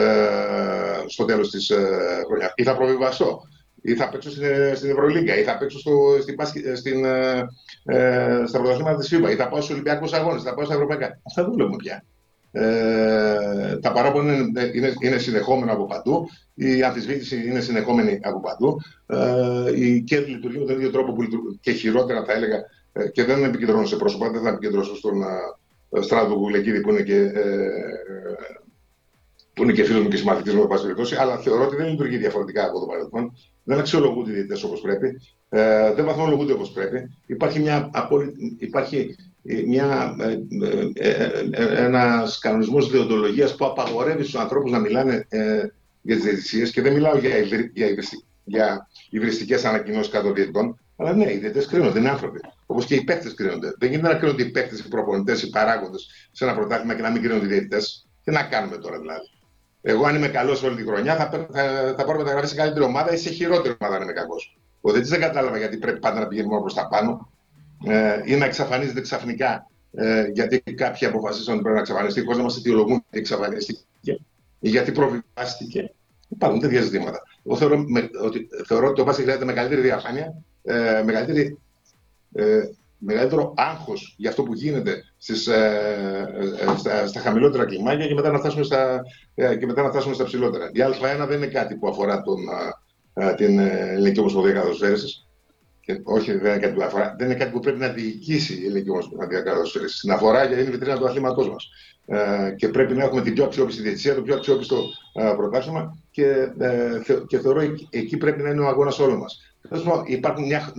στο τέλος της ε, χρονιάς. Ή θα προβιβαστώ. Ή θα παίξω στην, ε, στην Ευρωλίγκα, ή θα παίξω στο, στην, στην, ε, ε, στα πρωταθλήματα της ΦΥΠΑ, ή θα πάω στους Ολυμπιακούς Αγώνες, θα πάω στα Ευρωπαϊκά. Αυτά δεν βλέπουμε πια. Ε, τα παράπονα είναι, είναι, είναι συνεχόμενα από παντού, η αμφισβήτηση είναι συνεχόμενη από παντού. Ε, η ΚΕΔ λειτουργεί με τον ίδιο τρόπο που λειτουργεί και χειρότερα, θα έλεγα, ε, και δεν επικεντρώνω σε πρόσωπα, δεν θα επικεντρώσω στον uh, Στράτο Γουλεκίδη που είναι και, ε, που είναι και φίλος μου και συμμαθητής μου, περιπτώσει, αλλά θεωρώ ότι δεν λειτουργεί διαφορετικά από το παρελθόν. Δεν αξιολογούνται οι διαιτητές όπως πρέπει, ε, δεν βαθμολογούνται όπως πρέπει. Υπάρχει, μια απόλυτη, υπάρχει μια, ε, ε, ένας κανονισμός διοντολογίας που απαγορεύει στους ανθρώπους να μιλάνε ε, για τις διαιτησίες και δεν μιλάω για, για, για υβριστικές ανακοινώσεις κάτω διαιτητών, αλλά ναι, οι διαιτητές κρίνονται, είναι άνθρωποι. Όπως και οι παίκτες κρίνονται. Δεν γίνεται να κρίνονται οι παίκτες, οι προπονητές, οι παράγοντες σε ένα πρωτάθλημα και να μην κρίνονται οι διαιτητές. Τι να κάνουμε τώρα δηλαδή. Εγώ, αν είμαι καλός όλη τη χρονιά, θα, θα, θα πάρω μεταγραφή σε καλύτερη ομάδα ή σε χειρότερη ομάδα αν είμαι κακός. Ο διαιτητής δεν κατάλαβα γιατί πρέπει πάντα να πηγαίνει μόνο προς τα πάνω ε, ή να εξαφανίζεται ξαφνικά ε, γιατί κάποιοι αποφασίσαν ότι πρέπει να εξαφανιστεί, χωρίς να μας αιτιολογούν γιατί εξαφανίστηκε ή γιατί προβιβάστηκε. Υπάρχουν τέτοια ζητήματα. Εγώ θεωρώ, με, ότι, θεωρώ ότι το μπάσκετ χρειάζεται μεγαλύτερη διαφάνεια, ε, μεγαλύτερη, ε, μεγαλύτερο άγχος για αυτό που γίνεται στις, ε, ε, στα, στα, χαμηλότερα κλιμάκια και μετά, να φτάσουμε στα, ε, και μετά να φτάσουμε στα ψηλότερα. Η Α1 δεν είναι κάτι που αφορά τον, την Ελληνική Ομοσπονδία Καθοσφαίρεση όχι, δεν είναι κάτι που αφορά, δεν είναι κάτι που πρέπει να διοικήσει η ελληνική ομοσπονδία καλοσφαίρεση. Στην αφορά γιατί είναι η βιτρίνα του αθλήματός μας. Ε, και πρέπει να έχουμε την πιο αξιόπιστη διαιτησία, το πιο αξιόπιστο ε, πρωτάθλημα και, ε, θε, και θεωρώ εκεί, εκεί πρέπει να είναι ο αγώνας όλων μας. Υπάρχουν μια,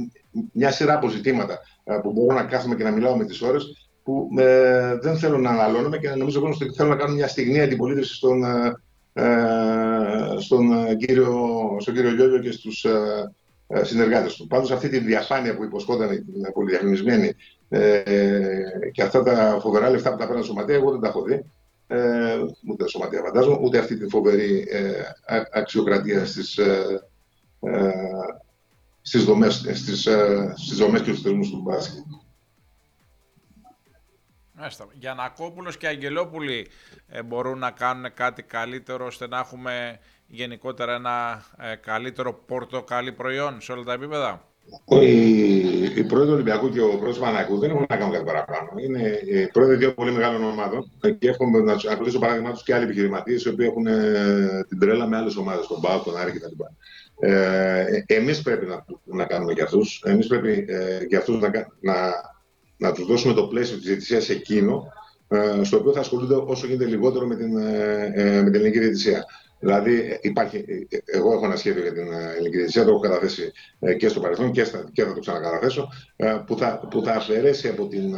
μια σειρά από ζητήματα ε, που μπορώ να κάθομαι και να μιλάω με τις ώρες που ε, δεν θέλω να αναλώνουμε και νομίζω ότι θέλω να κάνω μια στιγμή αντιπολίτευσης στον, ε, ε, στον, κύριο, στον κύριο Γιώργο και στους ε, συνεργάτες του. Πάντως αυτή τη διαφάνεια που υποσχόταν την πολυδιαφημισμένη ε, και αυτά τα φοβερά λεφτά που τα παίρνουν σωματεία, εγώ δεν τα έχω δει. Ε, ούτε τα σωματεία φαντάζομαι, ούτε αυτή τη φοβερή ε, αξιοκρατία στις, ε, ε, στις, δομές, στις, ε, στις δομές και στους θεσμούς του μπάσκετ.
Για Νακόπουλος και Αγγελόπουλοι ε, μπορούν να κάνουν κάτι καλύτερο ώστε να έχουμε γενικότερα ένα ε, καλύτερο πορτοκαλί προϊόν σε όλα τα επίπεδα;
Οι, οι πρόεδροι του Ολυμπιακού και ο πρόεδρος του Παναγικού δεν έχουν να κάνουν κάτι παραπάνω. Είναι οι πρόεδροι δύο πολύ μεγάλων ομάδων και εύχομαι να τους ακολουθήσω παράδειγμα τους και άλλοι επιχειρηματίες οι οποίοι έχουν ε, την τρέλα με άλλες ομάδες, τον ΠΑΟ, τον Άρη κτλ. Ε, Εμείς πρέπει να, να κάνουμε για αυτούς. Εμείς πρέπει ε, για αυτούς να, να, να τους δώσουμε το πλαίσιο της διαιτησίας εκείνο, ε, στο οποίο θα ασχολούνται όσο γίνεται λιγότερο με την, ε, με την ελληνική διαιτησία. Δηλαδή, υπάρχει, εγώ έχω ένα σχέδιο για την ελληνική το έχω καταθέσει και στο παρελθόν και, στα, και θα το ξανακαταθέσω, που θα, που θα αφαιρέσει από την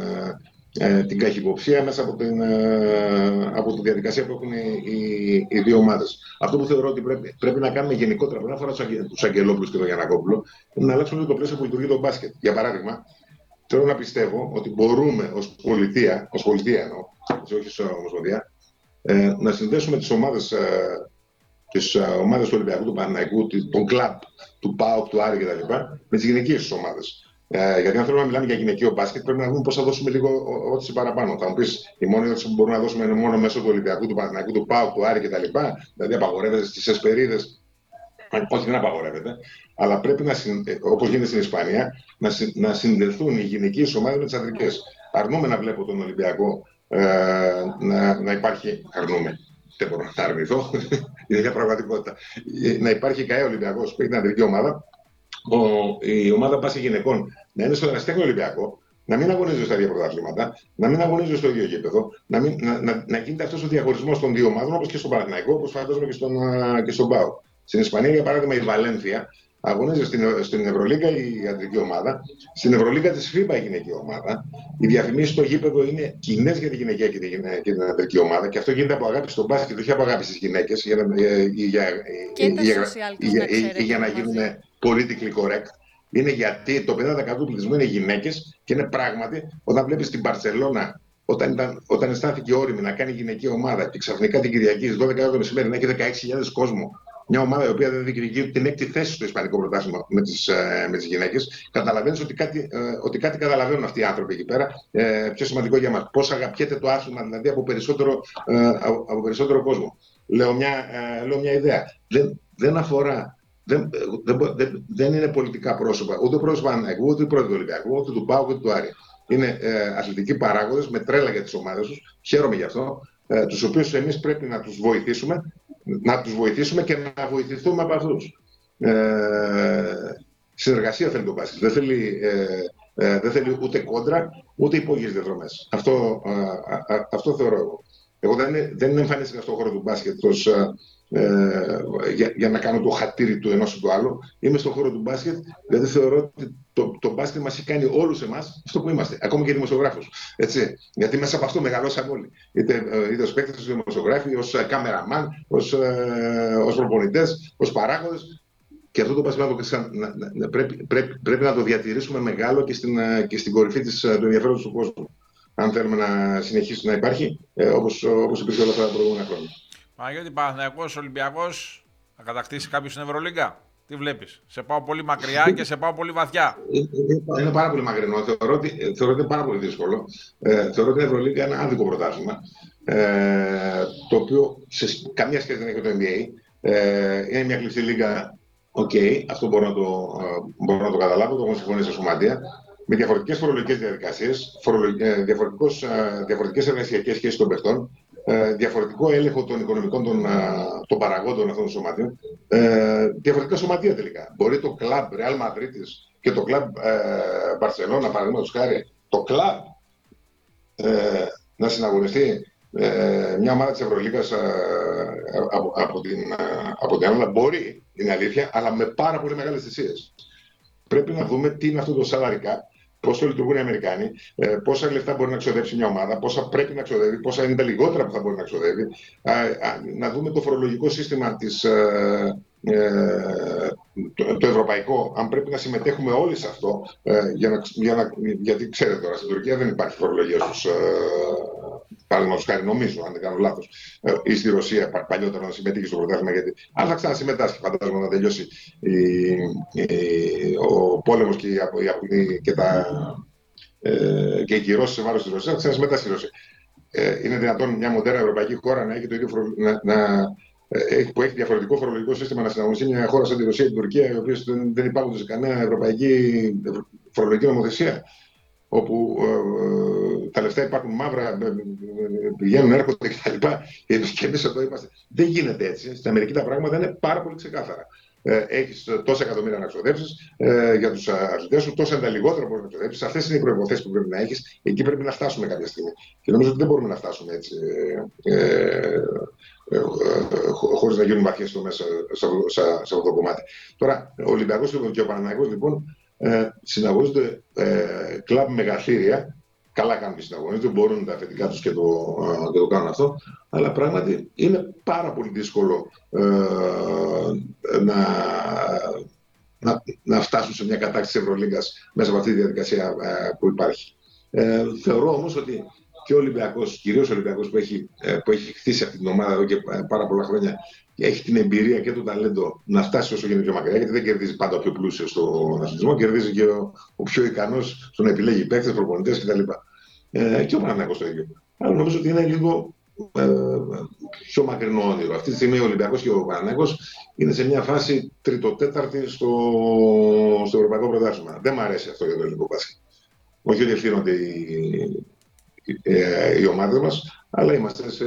ε, την καχυποψία μέσα από, την, ε, από τη διαδικασία που έχουν οι, οι, οι δύο ομάδες. Αυτό που θεωρώ ότι πρέπει, πρέπει να κάνουμε γενικότερα, πριν αφορά τους Αγγελόπουλους και τον Γιανακόπουλο, είναι να αλλάξουμε το πλαίσιο που λειτουργεί το μπάσκετ. Για παράδειγμα, θέλω να πιστεύω ότι μπορούμε ως πολιτεία, ως πολιτεία εννοώ, όχι ω ομοσπονδία, ε, να συνδέσουμε τις ομάδες ε, τις ομάδες του Ολυμπιακού, του Παναγικού, τον κλαμπ, του ΠΑΟΚ, του Άρη κτλ. με τις γυναικείες ομάδες. Ε, γιατί αν θέλουμε να μιλάμε για γυναικείο μπάσκετ, πρέπει να δούμε πώς θα δώσουμε λίγο ό,τι παραπάνω. Θα μου πεις, η μόνη ερώτηση που μπορούμε να δώσουμε είναι μόνο μέσω του Ολυμπιακού, του Παναθηναϊκού, του Πάου, του Άρη κτλ. Δηλαδή απαγορεύεται στις εσπερίδες. Όχι, δεν απαγορεύεται. Αλλά πρέπει να, ε, όπως γίνεται στην Ισπανία, να, να συνδεθούν οι γυναικείες ομάδες με τις ανδρικές. Αρνούμε να βλέπω τον Ολυμπιακό ε, να, να υπάρχει. Αρνούμε. Δεν μπορώ να τα αρνηθώ. είναι μια πραγματικότητα. Ε, να υπάρχει ΚΑΕ Ολυμπιακός που έχει την ανδρική ομάδα ο, η ομάδα πάση γυναικών να είναι στο ερασιτέχνιο Ολυμπιακό, να μην αγωνίζονται στα ίδια πρωταθλήματα, να μην αγωνίζονται στο ίδιο γήπεδο, να, μην, να, να, να γίνεται αυτός ο διαχωρισμός των δύο ομάδων όπως και στον Παναθηναϊκό, όπως φαντάζομαι και στον, και στον Πάο. Στην Ισπανία, για παράδειγμα, η Βαλένθια αγωνίζεται στην, στην Ευρωλίγα η αντρική ομάδα, στην Ευρωλίγα της ΦΥΠΑ η γυναική ομάδα. Οι διαφημίσεις στο γήπεδο είναι κοινές για τη γυναικεία και, και την αντρική ομάδα και αυτό γίνεται από αγάπη στον μπάσκετ, όχι από αγάπη στις γυναίκες, για, για, για, για, να γίνουν politically correct. Είναι γιατί το 50% του πληθυσμού είναι γυναίκες και είναι πράγματι όταν βλέπεις την Παρσελώνα όταν, ήταν, όταν αισθάνθηκε όρημη να κάνει γυναική ομάδα και ξαφνικά την Κυριακή στις 12 το μεσημέρι να έχει 16.000 κόσμο μια ομάδα η οποία δεν διεκδικεί την έκτη θέση στο Ισπανικό πρωτάθλημα με τις ε, με τις γυναίκες, καταλαβαίνεις ότι, κάτι, ε, ότι κάτι καταλαβαίνουν αυτοί οι άνθρωποι εκεί πέρα. Ε, πιο σημαντικό για μας. Πώς αγαπιέται το άθλημα δηλαδή από περισσότερο, ε, από περισσότερο κόσμο. Λέω μια, ε, λέω μια ιδέα. Δεν, δεν αφορά δεν, δεν, δεν, δεν είναι πολιτικά πρόσωπα, ούτε πρόσωπα Ανάγκου, ούτε πρόεδρο του Ολυμπιακού, ούτε του Πάου, ούτε του Άρη. Είναι ε, αθλητικοί παράγοντες με τρέλα για τις ομάδες τους. Χαίρομαι γι' αυτό. Ε, τους οποίους εμείς πρέπει να τους βοηθήσουμε να τους βοηθήσουμε και να βοηθηθούμε από αυτούς. Ε, συνεργασία θέλει το μπάσκετ. Δεν θέλει, ε, ε, δεν θέλει ούτε κόντρα, ούτε υπόγειες διαδρομές. Αυτό, ε, αυτό θεωρώ εγώ. Εγώ δεν, δεν εμφανίστηκα στον χώρο του μπάσκετ ως, ε, για, για, να κάνω το χατήρι του ενός ή του άλλου. Είμαι στον χώρο του μπάσκετ, γιατί θεωρώ ότι το, το μπάσκετ μας έχει κάνει όλους εμάς αυτό που είμαστε, ακόμη και δημοσιογράφους. Έτσι. Γιατί μέσα από αυτό μεγαλώσαμε όλοι. Είτε, ε, είτε ως παίκτες, ως δημοσιογράφοι, ως ε, κάμεραμαν, ως, ε, ως προπονητές, ως παράγοντες. Και αυτό το μπάσκετ να, να, πρέπει, πρέπει, πρέπει να το διατηρήσουμε μεγάλο και στην, ε, και στην κορυφή της, του ενδιαφέροντος του κόσμου. Αν θέλουμε να συνεχίσει να υπάρχει, ε, όπως, όπως υπήρχε όλα αυτά τα προηγούμενα χρόνια.
Παναγιώτη Παναθηναϊκός Ολυμπιακός θα κατακτήσει κάποιος στην Ευρωλίγκα. Τι βλέπεις, Σε πάω πολύ μακριά και σε πάω πολύ βαθιά.
Είναι πάρα πολύ μακρινό. Θεωρώ ότι, θεωρώ ότι είναι πάρα πολύ δύσκολο. Ε, θεωρώ ότι η Ευρωλίγκα είναι ένα άδικο πρωτάθλημα. Ε, το οποίο σε καμία σχέση δεν έχει το NBA. Ε, είναι μια κλειστή λίγα. OK, okay, αυτό μπορώ να, το, ε, μπορώ να το καταλάβω. Το έχω συμφωνήσει σε σωματεία. Με διαφορετικές φορολογικές διαδικασίες, ε, διαφορετικές εργασιακές σχέσεις των παιχτών, ε, διαφορετικό έλεγχο των οικονομικών των, των παραγόντων αυτών των σωματείων, ε, διαφορετικά σωματεία τελικά. Μπορεί το κλαμπ Real Madrid και το κλαμπ ε, Barcelona, παραδείγματος χάρη, το κλαμπ ε, να συναγωνιστεί ε, μια ομάδα της Ευρωλίγα ε, από, από, την, από την Ελλάδα. Μπορεί, είναι αλήθεια, αλλά με πάρα πολύ μεγάλες θυσίες. Πρέπει να δούμε τι είναι αυτό το salary πώ λειτουργούν οι Αμερικάνοι, ε, πόσα λεφτά μπορεί να ξοδέψει μια ομάδα, πόσα πρέπει να ξοδεύει, πόσα είναι τα λιγότερα που θα μπορεί να ξοδεύει. να δούμε το φορολογικό σύστημα της, ε, ε, το, το, ευρωπαϊκό, αν πρέπει να συμμετέχουμε όλοι σε αυτό, ε, για να, για να, γιατί ξέρετε τώρα, στην Τουρκία δεν υπάρχει φορολογία στους, ε, παραδείγματο χάρη, νομίζω, αν δεν κάνω λάθος, ε, ή στη Ρωσία παλιότερα να συμμετείχε στο πρωτάθλημα, γιατί αν θα ξανασυμμετάσχει, φαντάζομαι να τελειώσει η, η, ο πόλεμος και, η, και, τα, ε, και οι κυρώσεις σε βάρος της Ρωσίας, θα ξανασυμμετάσχει η Ρωσία. Ε, είναι δυνατόν μια μοντέρνα ευρωπαϊκή χώρα να έχει το ίδιο να, να, ε, που έχει διαφορετικό φορολογικό σύστημα να συναγωνιστεί μια χώρα σαν τη Ρωσία ή την Τουρκία, οι οποίες δεν, δεν υπάρχουν σε κανένα ευρωπαϊκή φορολογική νομοθεσία, όπου ε, τα λεφτά υπάρχουν μαύρα, ε, πηγαίνουν, έρχονται κτλ. Και εμείς εδώ είμαστε. Δεν γίνεται έτσι. Στην Αμερική τα πράγματα είναι πάρα πολύ ξεκάθαρα. Ε, έχεις τόσα εκατομμύρια να ξοδέψεις ε, για τους αθλητές σου, τόσα είναι τα λιγότερα μπορείς να ξοδέψεις. Αυτές είναι οι προποθέσει που πρέπει να έχεις. Εκεί πρέπει να φτάσουμε κάποια στιγμή. Και νομίζω ότι δεν μπορούμε να φτάσουμε έτσι. Ε, ε, ε, χωρί χωρίς να γίνουν βαθιές τομέ σε, σε, σε, αυτό το κομμάτι. Τώρα, ο Ολυμπιακός και ο Παναναναϊκό λοιπόν ε, συναγωνίζονται ε, κλαμπ μεγαθύρια. Καλά κάνουν και συναγωνίζονται, μπορούν τα αφεντικά τους και, το, και το κάνουν αυτό. Αλλά πράγματι είναι πάρα πολύ δύσκολο ε, να, να, να φτάσουν σε μια κατάκτηση Ευρωλίγκας μέσα από αυτή τη διαδικασία ε, που υπάρχει. Ε, θεωρώ όμως ότι και ο Ολυμπιακός, κυρίως ο Ολυμπιακός που, έχει, ε, που έχει χτίσει αυτή την ομάδα εδώ και πάρα πολλά χρόνια και έχει την εμπειρία και το ταλέντο να φτάσει όσο γίνεται πιο μακριά, γιατί δεν κερδίζει πάντα ο πιο πλούσιος στον αθλητισμό, κερδίζει και ο, ο πιο ικανός στο να επιλέγει παίκτες, προπονητές κτλ. Ε, και ο Παναγιώ το ίδιο. Αλλά νομίζω ότι είναι λίγο ε, πιο μακρινό όνειρο. Αυτή τη στιγμή ο Ολυμπιακός και ο Παναγιώ είναι σε μια φάση τριτοτέταρτη στο, στο Ευρωπαϊκό Πρωτάθλημα. Δεν μου αρέσει αυτό για το ελληνικό μπάσκετ. Όχι ότι ευθύνονται οι, ε, οι ομάδε μα, αλλά είμαστε σε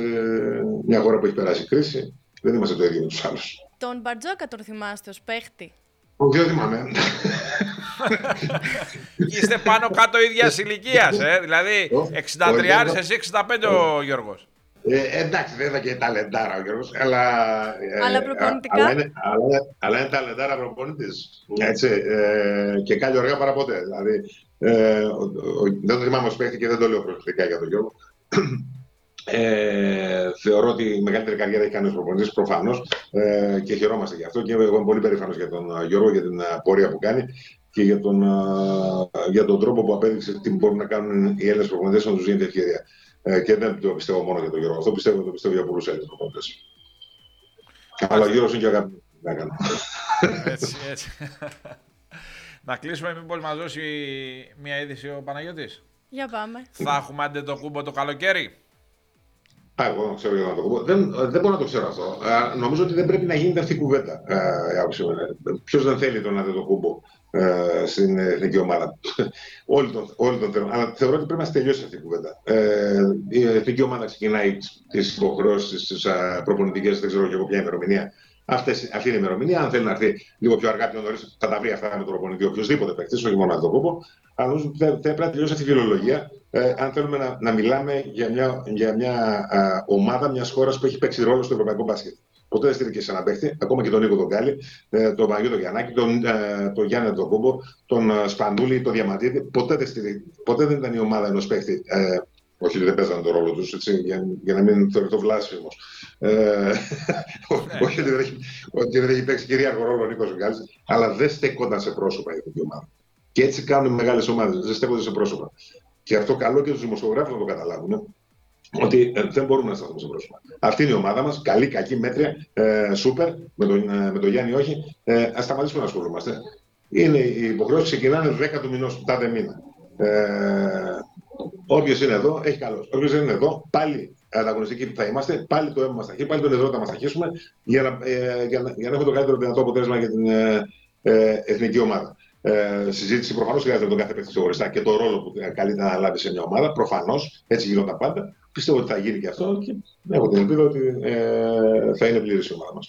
μια χώρα που έχει περάσει κρίση. Δεν είμαστε το ίδιο με του άλλου.
Τον Μπαρτζόκα τον θυμάστε ω παίχτη.
Όχι, δεν θυμάμαι.
Είστε πάνω κάτω ίδια ηλικία, ε? δηλαδή 63 εσύ 65 ο Γιώργο.
Ε, εντάξει, δεν ήταν και ταλεντάρα ο Γιώργος, αλλά...
Ε, αλλά προπονητικά.
Αλλά είναι, αλλά, αλλά είναι ταλεντάρα προπονητής. Έτσι, ε, και κάνει ωραία παρά ποτέ. Δηλαδή, ε, ο, ο, δεν το θυμάμαι ως παίχτη και δεν το λέω προσωπικά για τον Γιώργο. Ε, θεωρώ ότι η μεγαλύτερη καριέρα έχει κάνει ο προπονητής προφανώς ε, και χαιρόμαστε γι' αυτό. Και εγώ είμαι πολύ περήφανος για τον Γιώργο, για την πορεία που κάνει και για τον, για τον τρόπο που απέδειξε τι μπορούν να κάνουν οι Έλληνες προπονητές να τους δίνεται ευκαιρία. Ε, και δεν το πιστεύω μόνο για τον Γιώργο. Αυτό πιστεύω, το πιστεύω για πολλούς Έλληνε προπονητές. Αλλά ο Γιώργος είναι και αγαπητό.
Έτσι, έτσι. Να κλείσουμε μήπως μας δώσει μια είδηση ο Παναγιώτης;
Για πάμε.
Θα έχουμε άντε το κούμπο το καλοκαίρι;
Α, εγώ δεν ξέρω για να το πω. Δεν, δεν μπορώ να το ξέρω αυτό. Α, νομίζω ότι δεν πρέπει να γίνεται αυτή η κουβέντα. Ποιος δεν θέλει τον άντε το κούμπο ε, στην εθνική ομάδα. όλοι, τον, όλοι τον θέλουν. Αλλά θεωρώ ότι πρέπει να τελειώσει αυτή η κουβέντα. Ε, η εθνική ομάδα ξεκινάει τις υποχρεώσεις, τι προπονητικές, δεν ξέρω και εγώ ποια ημερομηνία. Αυτές, αυτή είναι η ημερομηνία. Αν θέλει να έρθει λίγο πιο αργά, πιο νωρίς, θα τα βρει αυτά με τον προπονητή οποιοδήποτε παίκτης, όχι μόνο αυτό το κόπο. Αλλά νομίζω ότι πρέπει να τελειώσει αυτή η φιλολογία. Ε, αν θέλουμε να, να μιλάμε για μια, για μια α, ομάδα μιας χώρας που έχει παίξει ρόλο στο ευρωπαϊκό μπάσκετ. Ποτέ δεν στήριξε σε έναν παίχτη, ακόμα και τον Νίκο τον Γκάλη, ε, τον Παγιώτο Γιαννάκη, τον, ε, τον Γιάννη τον Κόμπο, τον ε, Σπανούλη, τον Διαμαντίδη. Ποτέ δεν, ποτέ δεν ήταν η ομάδα ενός παίχτη. Ε, όχι ότι δεν παίζανε τον ρόλο τους, για, για να μην θεωρηθώ βλάσφημος. Ε, ναι. όχι ότι δεν, έχει, ότι δεν έχει παίξει κυρίαρχο ρόλο ο Νίκος Γκάλης, αλλά δεν στέκονταν σε πρόσωπα η αυτή ομάδα. Και έτσι κάνουν μεγάλες ομάδες, δεν στέκονται σε πρόσωπα. Και αυτό καλό και τους δημοσιογράφου να το καταλάβουν ότι ε, δεν μπορούμε να σταθούμε σε πρόσωπα. Αυτή είναι η ομάδα μας. Καλή, κακή, μέτρια, ε, σούπερ. Με τον, ε, με τον Γιάννη, όχι. Ε, Α σταματήσουμε να ασχολούμαστε. Είναι, οι υποχρεώσεις ξεκινάνε 10 του μηνός, του τάδε μήνα. Ε, Όποιος είναι εδώ, έχει καλός. Όποιος δεν είναι εδώ, πάλι ανταγωνιστικοί που θα είμαστε, πάλι το αίμα μας θα χει, πάλι τον εδρό θα μας θα για να, ε, για, να, για να έχουμε το καλύτερο δυνατό αποτέλεσμα για την ε, ε, εθνική ομάδα. Ε, συζήτηση προφανώς χρειάζεται τον κάθε παίκτη ξεχωριστά και το ρόλο που καλείται να λάβει σε μια ομάδα. Προφανώς έτσι γινόταν πάντα. Πιστεύω ότι θα γίνει και αυτό και έχω την ελπίδα ότι ε, θα είναι πλήρης η ομάδα μας.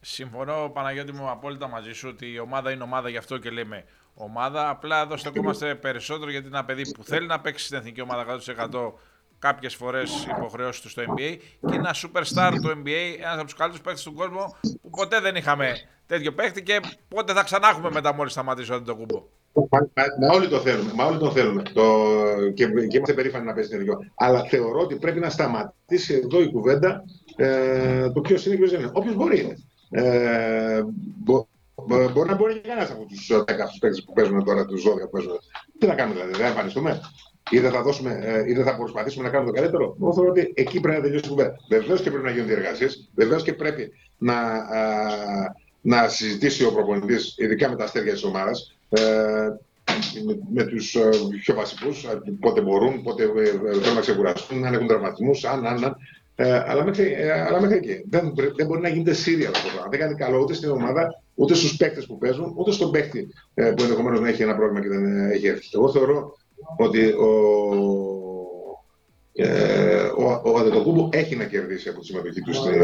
Συμφωνώ, Παναγιώτη μου, απόλυτα μαζί σου ότι η ομάδα είναι ομάδα, γι' αυτό και λέμε ομάδα. Απλά εδώ στεκόμαστε περισσότερο γιατί είναι ένα παιδί που θέλει να παίξει στην εθνική ομάδα 100% κάποιες φορές υποχρεώσεις του στο NBA και ένα superstar του NBA, ένας από τους καλύτερους παίκτες του κόσμου που ποτέ δεν είχαμε τέτοιο παίκτη και πότε θα ξανά έχουμε μετά μόλις σταματήσει το κουμπό.
Μα, όλοι το θέλουμε. Μα όλοι το θέλουμε. Το... Και, και είμαστε περήφανοι να παίζει την εθνική. Αλλά θεωρώ ότι πρέπει να σταματήσει εδώ η κουβέντα ε, το ποιος είναι και ποιος δεν είναι. Όποιος μπορεί είναι. Ε, Μπορεί να μπορεί και κανένα από τους 10 παίκτες που παίζουν τώρα, τους 12 που παίζουν. Τι να κάνουμε δηλαδή, δεν εμφανιστούμε. Ή δεν θα, δώσουμε, ε, ή δεν θα προσπαθήσουμε να κάνουμε το καλύτερο. Εγώ θεωρώ ότι εκεί πρέπει να τελειώσει η κουβέντα. Βεβαίως και πρέπει να γίνουν διεργασίε. Βεβαίως και πρέπει να, α, να συζητήσει ο προπονητής, ειδικά με τα αστέρια της ομάδας, ε, με, με τους ε, πιο βασικούς, πότε μπορούν, πότε ε, θέλουν να ξεκουραστούν, αν έχουν τραυματισμούς, αν, αν, αν. Ε, αλλά, μέχρι, ε, αλλά μέχρι εκεί. Δεν, δεν μπορεί να γίνεται σύρια αυτό το πράγμα. Δεν κάνει καλό ούτε στην ομάδα, ούτε στους παίκτες που παίζουν, ούτε στον παίκτη ε, που ενδεχομένως να έχει ένα πρόβλημα και δεν ε, έχει έρθει. Εγώ θεωρώ ότι ο, ε, ο, ο Αντετοκούμπο έχει να κερδίσει από τη συμμετοχή του στην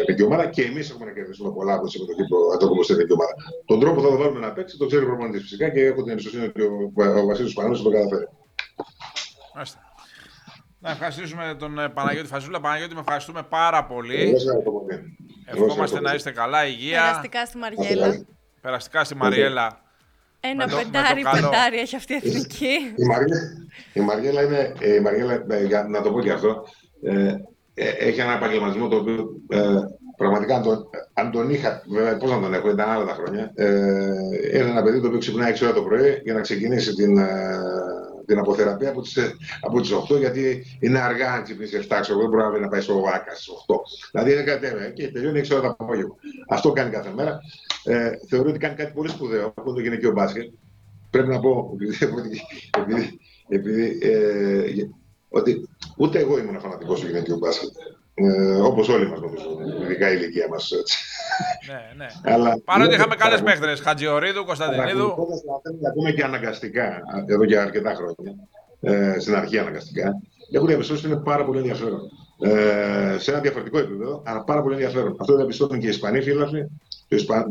εθνική ομάδα και εμείς έχουμε να κερδίσουμε πολλά από τη συμμετοχή του Αντετοκούμπο στην εθνική ομάδα. Τον τρόπο θα το βάλουμε να παίξει, το ξέρει ο προπονητής φυσικά και έχω την εμπιστοσύνη ότι ο, ο Βασίλης Παναγιώτης θα το καταφέρει.
Να ευχαριστήσουμε τον ε, Παναγιώτη Φαζούλα. Παναγιώτη, με ευχαριστούμε πάρα πολύ. Ευχόμαστε να είστε καλά, υγεία.
Περαστικά στη Μαριέλα.
Περαστικά στη Μαριέλα.
Ένα πεντάρι, πεντάρι έχει αυτή η εθνική.
Η Μαριέλα, η Μαριέλα είναι, η Μαριέλα, να το πω και αυτό, ε, έχει ένα επαγγελματισμό το οποίο ε, πραγματικά αν τον, αν τον είχα, βέβαια πώς να τον έχω, ήταν άλλα τα χρόνια, ε, είναι ένα παιδί το οποίο ξυπνάει 6 ώρα το πρωί για να ξεκινήσει την, ε, την αποθεραπεία από τις, από τις 8, γιατί είναι αργά αν ξυπνήσει 7, ξέρω δεν μπορεί να πάει στο ΒΑΚΑ στις 8. Δηλαδή είναι κάτι τέτοιο και τελειώνει 6 ώρα το απόγευμα. Αυτό κάνει κάθε μέρα. Ε, θεωρώ ότι κάνει κάτι πολύ σπουδαίο, αυτό το γυναικείο μπάσκετ. Πρέπει να πω, επειδή, επειδή, επειδή ε, ότι ούτε εγώ ήμουν φανατικός του γυναικείου μπάσκετ. Ε, Όπως όλοι μας νομίζω, ειδικά η ηλικία μας.
ναι, ναι. Αλλά, Παρότι είχαμε καλές παίχτε, Χατζιορίδου, Κωνσταντινίδου.
Να πούμε και αναγκαστικά, εδώ και αρκετά χρόνια, ε, στην αρχή αναγκαστικά, έχω διαπιστώσει ότι είναι πάρα πολύ ενδιαφέρον. Ε, σε ένα διαφορετικό επίπεδο, αλλά πάρα πολύ ενδιαφέρον. Αυτό το διαπιστώνουν και οι Ισπανοί φίλαθλοι,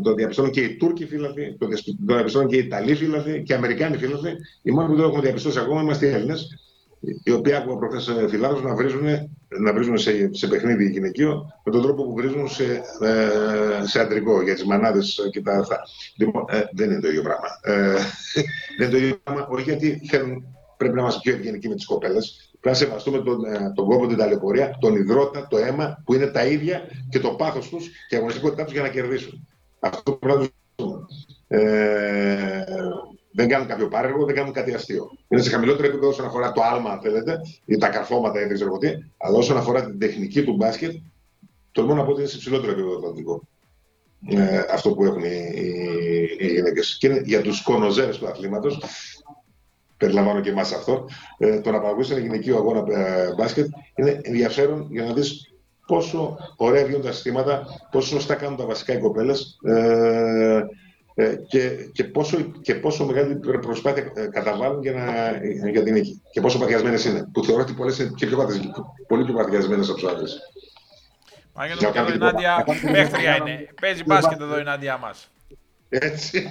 το διαπιστώνουν και οι Τούρκοι φίλαθλοι, το διαπιστώνουν και οι Ιταλοί φίλαθλοι και οι Αμερικάνοι φίλαθλοι. Οι μόνοι που δεν έχουμε διαπιστώσει ακόμα είμαστε οι Έλληνες οι οποίοι άκουγα προχθές φιλάδου να βρίζουν, να βρίζουν σε, σε παιχνίδι γυναικείο με τον τρόπο που βρίζουν σε, ε, σε αντρικό για τις μανάδες και τα αυτά. Λοιπόν, ε, δεν είναι το ίδιο πράγμα. Ε, δεν είναι το ίδιο πράγμα, όχι γιατί θέλουν, πρέπει να είμαστε πιο ευγενικοί με τις κοπέλες. Πρέπει να σεβαστούμε τον, ε, τον κόπο, την ταλαιπωρία, τον υδρότα, το αίμα που είναι τα ίδια και το πάθος τους και η αγωνιστικότητά τους για να κερδίσουν. Αυτό πρέπει να το ε, δεν κάνουν κάποιο πάρεργο, δεν κάνουν κάτι αστείο. Είναι σε χαμηλότερο επίπεδο όσον αφορά το άλμα, αν θέλετε, ή τα καρφώματα ή δεν ξέρω τι, αλλά όσον αφορά την τεχνική του μπάσκετ, τολμώ να πω ότι είναι σε υψηλότερο επίπεδο το Ε, αυτό που έχουν οι, οι, οι γυναίκες. Και είναι για τους κονοζέρες του αθλήματος, περιλαμβάνω και εμάς αυτό, ε, το να παρακολουθήσει ένα γυναικείο αγώνα ε, μπάσκετ είναι ενδιαφέρον για να δεις πόσο ωραία βγαίνουν τα συστήματα, πόσο σωστά κάνουν τα βασικά οι κοπέλες. Ε, ε, και, και, πόσο, και πόσο μεγάλη προσπάθεια ε, καταβάλουν για, να, για την νίκη. Και πόσο παθιασμένες είναι. Που θεωρώ ότι πολλές είναι και πιο πολύ πιο παθιασμένες από τους άντρε.
Παναγιώτη μου, εδώ η Νάντια παίχτρια είναι. Παίζει μπάσκετ εδώ η Νάντια μας.
Έτσι.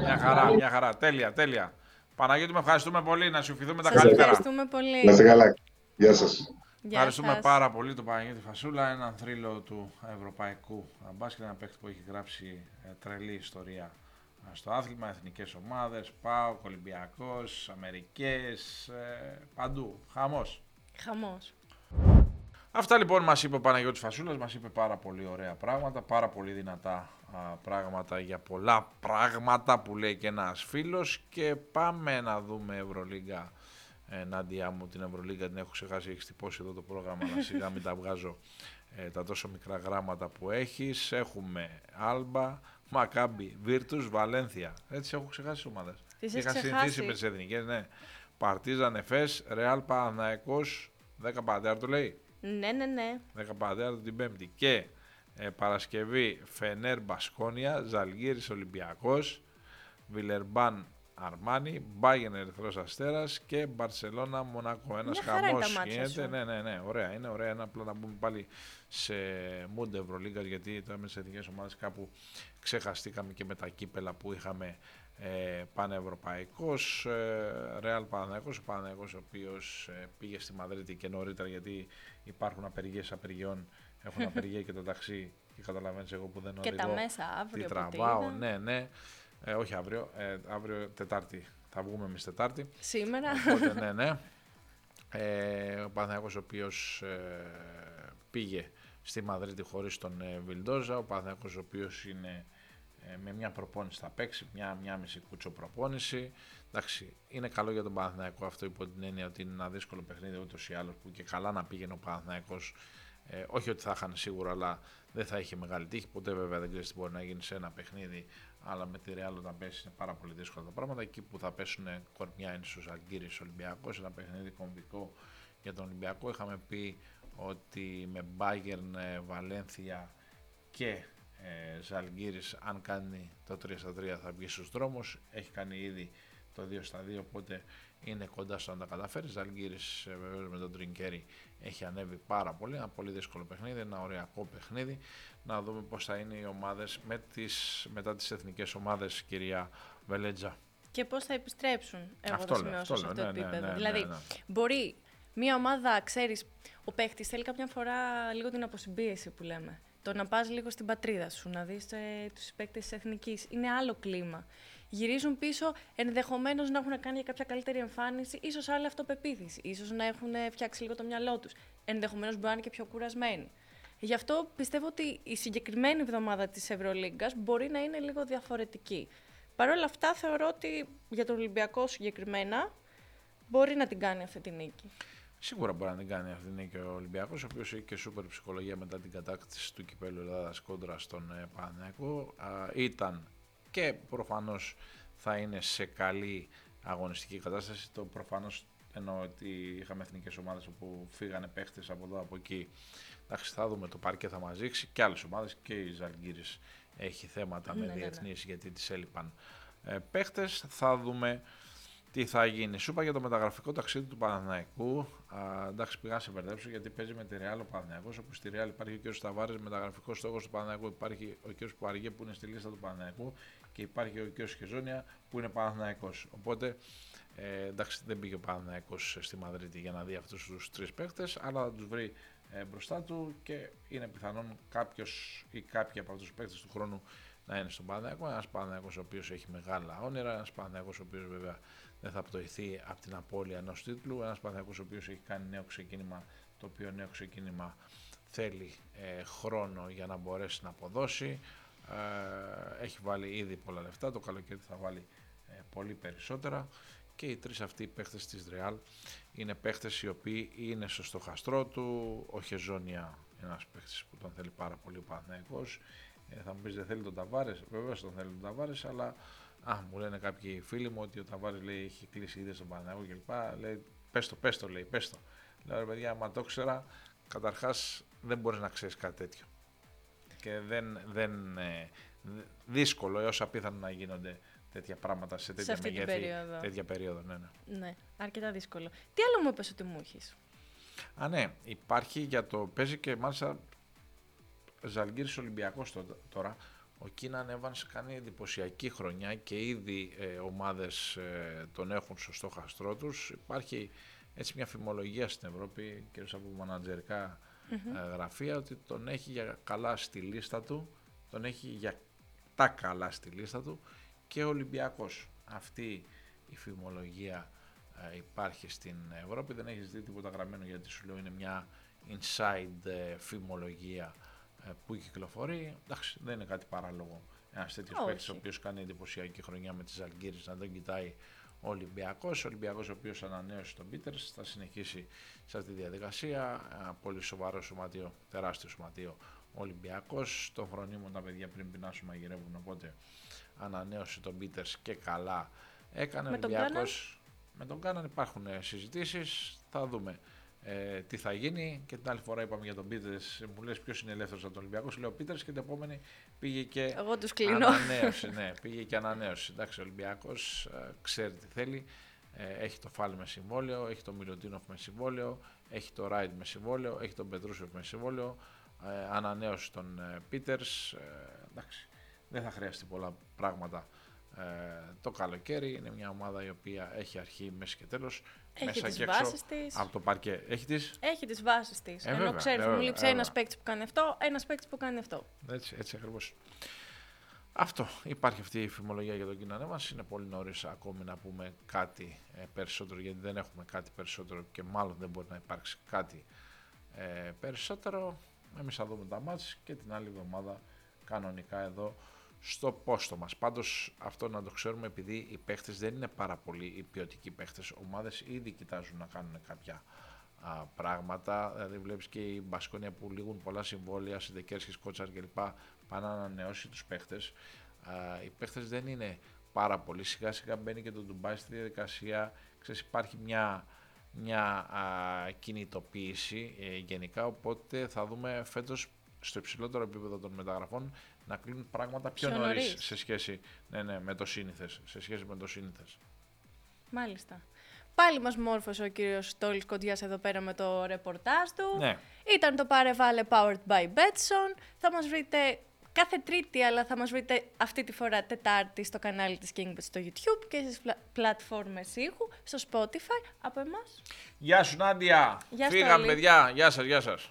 Μια χαρά, μια χαρά. Τέλεια, τέλεια. Παναγιώτη, με ευχαριστούμε πολύ. Να σου ευχηθούμε τα καλύτερα.
Ευχαριστούμε πολύ.
Να είστε καλά. Γεια σας.
Ευχαριστούμε πάρα πολύ τον Παναγιώτη Φασούλα, έναν θρύλο του ευρωπαϊκού μπάσκετ, ένα παίκτη που έχει γράψει ε, τρελή ιστορία ε, στο άθλημα, εθνικές ομάδες, ΠΑΟ, Ολυμπιακός, Αμερικές, ε, παντού. Χαμός.
Χαμός.
Αυτά λοιπόν μας είπε ο Παναγιώτης Φασούλας, μας είπε πάρα πολύ ωραία πράγματα, πάρα πολύ δυνατά πράγματα για πολλά πράγματα που λέει και ένας φίλος και πάμε να δούμε Ευρωλίγκα ενάντια μου την Ευρωλίγκα την έχω ξεχάσει, έχεις τυπώσει εδώ το πρόγραμμα, αλλά σιγά μην τα βγάζω ε, τα τόσο μικρά γράμματα που έχεις. Έχουμε Άλμπα, Μακάμπι, Βίρτους, Βαλένθια. Έτσι έχω ξεχάσει τις ομάδες.
Τις Είχα συνηθίσει
με τις εθνικές, ναι. Παρτίζαν Εφές, Ρεάλ Παναθηναϊκός, 10 Παντέρ το λέει.
Ναι, ναι, ναι.
10 Παντέρ την Πέμπτη. Και ε, Παρασκευή Φενέρ Μπασκόνια, Ζαλγίρης Ολυμπιακός, Βιλερμπάν Αρμάνι, Μπάγεν Ερυθρό Αστέρα και Μπαρσελόνα Μονακό. Ένας χαμός γίνεται. Ναι, ναι, ναι, ωραία. Είναι ωραία. Ένα απλά να μπούμε πάλι σε Mood Ευρωλίγκας γιατί τώρα με τι εθνικές ομάδες κάπου ξεχαστήκαμε και με τα κύπελα που είχαμε ε, πανευρωπαϊκός. Ε, Ρεάλ Παναγιώ, ο Παναγιώ ο οποίος ε, πήγε στη Μαδρίτη και νωρίτερα γιατί υπάρχουν απεργίες απεργιών. Έχουν απεργία και το ταξί και καταλαβαίνεις εγώ που δεν οδηγώ.
Και τα μέσα αύριο.
Τι τραβάω, ναι, ναι. Ε, όχι αύριο, ε, αύριο Τετάρτη. Θα βγούμε εμείς Τετάρτη.
Σήμερα.
Οπότε, ναι, ναι. Ε, ο Παναθηναϊκός ο οποίος ε, πήγε στη Μαδρίτη χωρίς τον ε, Βιλντόζα. Ο Παναθηναϊκός ο οποίος είναι ε, με μια προπόνηση θα παίξει, μια, μια μισή κούτσο προπόνηση. Εντάξει, είναι καλό για τον Παναθηναϊκό αυτό υπό την έννοια ότι είναι ένα δύσκολο παιχνίδι ούτως ή άλλως που και καλά να πήγαινε ο Παναθηναϊκός ε, όχι ότι θα είχαν σίγουρα, αλλά δεν θα είχε μεγάλη τύχη. Ποτέ βέβαια δεν ξέρεις τι μπορεί να γίνει σε ένα παιχνίδι αλλά με τη Real όταν πέσει είναι πάρα πολύ δύσκολα τα πράγματα. Εκεί που θα πέσουν κορμιά είναι στους Αλγύρι Ολυμπιακός, ένα παιχνίδι κομβικό για τον Ολυμπιακό. Είχαμε πει ότι με Bayern, Βαλένθια και ε, Ζαλγκύρης αν κάνει το 3 στα 3 θα βγει στους δρόμους έχει κάνει ήδη το 2 στα 2 οπότε είναι κοντά στο να τα καταφέρεις Ζαλγκύρης ε, βεβαίως με τον Τρινκέρι έχει ανέβει πάρα πολύ ένα πολύ δύσκολο παιχνίδι, ένα ωριακό παιχνίδι να δούμε πώς θα είναι οι ομάδες με τις, μετά τις εθνικές ομάδες, κυρία Βελέτζα.
Και πώς θα επιστρέψουν, εγώ αυτό θα σημειώσω σε αυτό το ναι, ναι, επίπεδο. Ναι, δηλαδή, μπορεί Μία ομάδα, ξέρεις, ο παίχτης θέλει κάποια φορά λίγο την αποσυμπίεση που λέμε. Το να πας λίγο στην πατρίδα σου, να δεις ε, τους παίκτες της εθνικής. Είναι άλλο κλίμα. Γυρίζουν πίσω, ενδεχομένως να έχουν κάνει κάποια καλύτερη εμφάνιση, ίσως άλλη αυτοπεποίθηση, ίσως να έχουν φτιάξει λίγο το μυαλό τους. Ενδεχομένως μπορεί να είναι και πιο κουρασμένοι. Γι' αυτό πιστεύω ότι η συγκεκριμένη εβδομάδα της Ευρωλίγκας μπορεί να είναι λίγο διαφορετική. Παρ' όλα αυτά, θεωρώ ότι για τον Ολυμπιακό συγκεκριμένα μπορεί να την κάνει αυτή τη νίκη.
Σίγουρα μπορεί να την κάνει αυτή την νίκη ο Ολυμπιακός, ο οποίος έχει και σούπερ ψυχολογία μετά την κατάκτηση του κυπέλου Ελλάδας κόντρα στον ε, Παναγιακό. Ήταν και προφανώς θα είναι σε καλή αγωνιστική κατάσταση. Το προφανώς εννοώ ότι είχαμε εθνικές ομάδες όπου φύγανε παίχτες από εδώ από εκεί. Εντάξει, θα δούμε το πάρκε θα μας δείξει και άλλες ομάδες και η Ζαλγκύρης έχει θέματα ναι, με ναι, ναι. διεθνείς γιατί τη έλειπαν ε, παίχτες. Θα δούμε τι θα γίνει. Σου είπα για το μεταγραφικό ταξίδι του Παναναϊκού. Α, εντάξει, πήγα να σε μπερδέψω γιατί παίζει με τη Ρεάλ ο Παναναϊκό. Όπου στη Ρεάλ υπάρχει ο κ. Σταβάρης, μεταγραφικός στόχος του Παναναϊκού. Υπάρχει ο κ. Πουαργέ που είναι στη λίστα του Παναναϊκού και υπάρχει ο κ. Χεζόνια που είναι Παναναϊκό. Οπότε ε, εντάξει, δεν πήγε ο Παναναϊκό στη Μαδρίτη για να δει αυτούς τους τρεις παίχτε, αλλά θα τους βρει ε, μπροστά του και είναι πιθανόν κάποιος ή κάποιοι από αυτούς τους παίχτε του χρόνου να είναι στον Παναναϊκό. Ένας Παναναϊκό ο οποίος έχει μεγάλα όνειρα, ένας Παναναϊκό ο οποίος βέβαια δεν θα πτωηθεί από την απώλεια ενός τίτλου. Ένας Παναθυνακό ο οποίος έχει κάνει νέο ξεκίνημα, το οποίο νέο ξεκίνημα θέλει ε, χρόνο για να μπορέσει να αποδώσει. Ε, έχει βάλει ήδη πολλά λεφτά, το καλοκαίρι θα βάλει ε, πολύ περισσότερα. Και οι τρεις αυτοί παίχτες της Ρεάλ είναι παίχτες οι οποίοι είναι στο στοχαστρό του, ο Χεζόνια ένας παίχτης που τον θέλει πάρα πολύ ο Παναθηναϊκός, ε, θα μου πεις δεν θέλει τον Ταβάρες, βέβαια τον θέλει τον Ταβάρες, αλλά Α, μου λένε κάποιοι φίλοι μου ότι ο Ταβάρη λέει έχει κλείσει ήδη στον Παναγιώτο κλπ. Λέει πες το, πες το, λέει, πες το. Λέω ρε παιδιά, άμα το ξέρα, καταρχάς δεν μπορείς να ξέρεις κάτι τέτοιο. Και δεν, δεν ε, δύσκολο έω απίθανο να γίνονται τέτοια πράγματα σε τέτοια
σε
μεγέθη,
περίοδο.
τέτοια περίοδο. Ναι, ναι.
ναι, αρκετά δύσκολο. Τι άλλο μου είπες ότι μου έχει.
Α, ναι, υπάρχει για το. Παίζει και μάλιστα Ζαλγκύρη Ολυμπιακός τώρα. Ο Κίναν Evans κάνει εντυπωσιακή χρονιά και ήδη ε, ομάδες ε, τον έχουν στο στόχαστρό τους. Υπάρχει έτσι μια φημολογία στην Ευρώπη, κυρίως από μανατζερικά ε, γραφεία, ότι τον έχει για καλά στη λίστα του, τον έχει για τα καλά στη λίστα του και ο Ολυμπιακός. Αυτή η φημολογία ε, υπάρχει στην Ευρώπη, δεν έχεις δει τίποτα γραμμένο γιατί σου λέω είναι μια inside φημολογία ε, που κυκλοφορεί. Εντάξει, δεν είναι κάτι παράλογο. Ένας τέτοιος παίκτης ο οποίος κάνει εντυπωσιακή χρονιά με τις Αλγύρες να τον κοιτάει ο Ολυμπιακός. Ο Ολυμπιακός ο οποίος ανανέωσε τον Πίτερς θα συνεχίσει σε αυτή τη διαδικασία. Ένα πολύ σοβαρό σωματείο, τεράστιο σωματείο ο Ολυμπιακός. Τον φρονίμουν τα παιδιά πριν πεινάσουν μαγειρεύουν. Οπότε ανανέωσε τον Πίτερς και καλά έκανε. ο Ολυμπιακός. Με τον Κάναν υπάρχουν συζητήσεις. Θα δούμε ε, τι θα γίνει. Και την άλλη φορά είπαμε για τον Πίτερς, μου λες ποιος είναι ελεύθερος από τον Ολυμπιακό. Σου λέω Πίτερς και την επόμενη πήγε και.
Εγώ τους κλείνω.
Ανανέωση, ναι, πήγε και ανανέωση. Εντάξει, ο Ολυμπιακός ε, ξέρει τι θέλει. Ε, έχει το Φάλ με συμβόλαιο, έχει το Μιλωτίνοφ με συμβόλαιο, έχει το Ράιντ με συμβόλαιο, έχει τον Πετρούσεφ με συμβόλαιο. Ε, ανανέωση των ε, Πίτερς. εντάξει, δεν θα χρειαστεί πολλά πράγματα ε, το καλοκαίρι. Είναι μια ομάδα η οποία έχει αρχή, μέση και τέλος.
Έχει τις βάσεις της.
Από το παρκέ. Έχει τις;
Έχει τις βάσεις της. Ε, Ενώ ξέρεις, μου λείψει ένας παίκτης που κάνει αυτό, ένας παίκτης που κάνει αυτό.
Έτσι, έτσι ακριβώς. Αυτό. Υπάρχει αυτή η φημολογία για τον κοινωνό μας. Είναι πολύ νωρίς ακόμη να πούμε κάτι ε, περισσότερο, γιατί δεν έχουμε κάτι περισσότερο και μάλλον δεν μπορεί να υπάρξει κάτι ε, περισσότερο. Εμείς θα δούμε τα μάτια και την άλλη εβδομάδα κανονικά εδώ στο πόστο μας. Πάντως αυτό να το ξέρουμε επειδή οι παίχτες δεν είναι πάρα πολύ οι ποιοτικοί παίχτες. Ομάδες ήδη κοιτάζουν να κάνουν κάποια α, πράγματα. Δηλαδή βλέπεις και η Μπασκόνια που λήγουν πολλά συμβόλαια, Σιντεκέρσκης, Κότσαρ κλπ. πάνε να ανανεώσει τους παίχτες. Α, οι παίχτες δεν είναι πάρα πολύ. Σιγά σιγά μπαίνει και το Ντουμπάι στη διαδικασία. Ξέρεις υπάρχει μια μια α, κινητοποίηση ε, γενικά, οπότε θα δούμε φέτος στο υψηλότερο επίπεδο των μεταγραφών να κλείνουν πράγματα πιο, πιο νωρίς σε σχέση ναι, ναι, με το σύνηθες. Σε σχέση με το σύνηθες.
Μάλιστα. Πάλι μας μόρφωσε ο κύριος Στόλης Κοντιάς εδώ πέρα με το ρεπορτάζ του.
Ναι.
Ήταν το Πάρε Βάλε Powered by Betson. Θα μας βρείτε κάθε Τρίτη, αλλά θα μας βρείτε αυτή τη φορά Τετάρτη στο κανάλι της Kingbet στο YouTube και στις πλατφόρμες ήχου, στο Spotify, από εμάς.
Γεια σου Νάντια.
Γεια
Φύγαμε παιδιά. Γεια σας, γεια σας.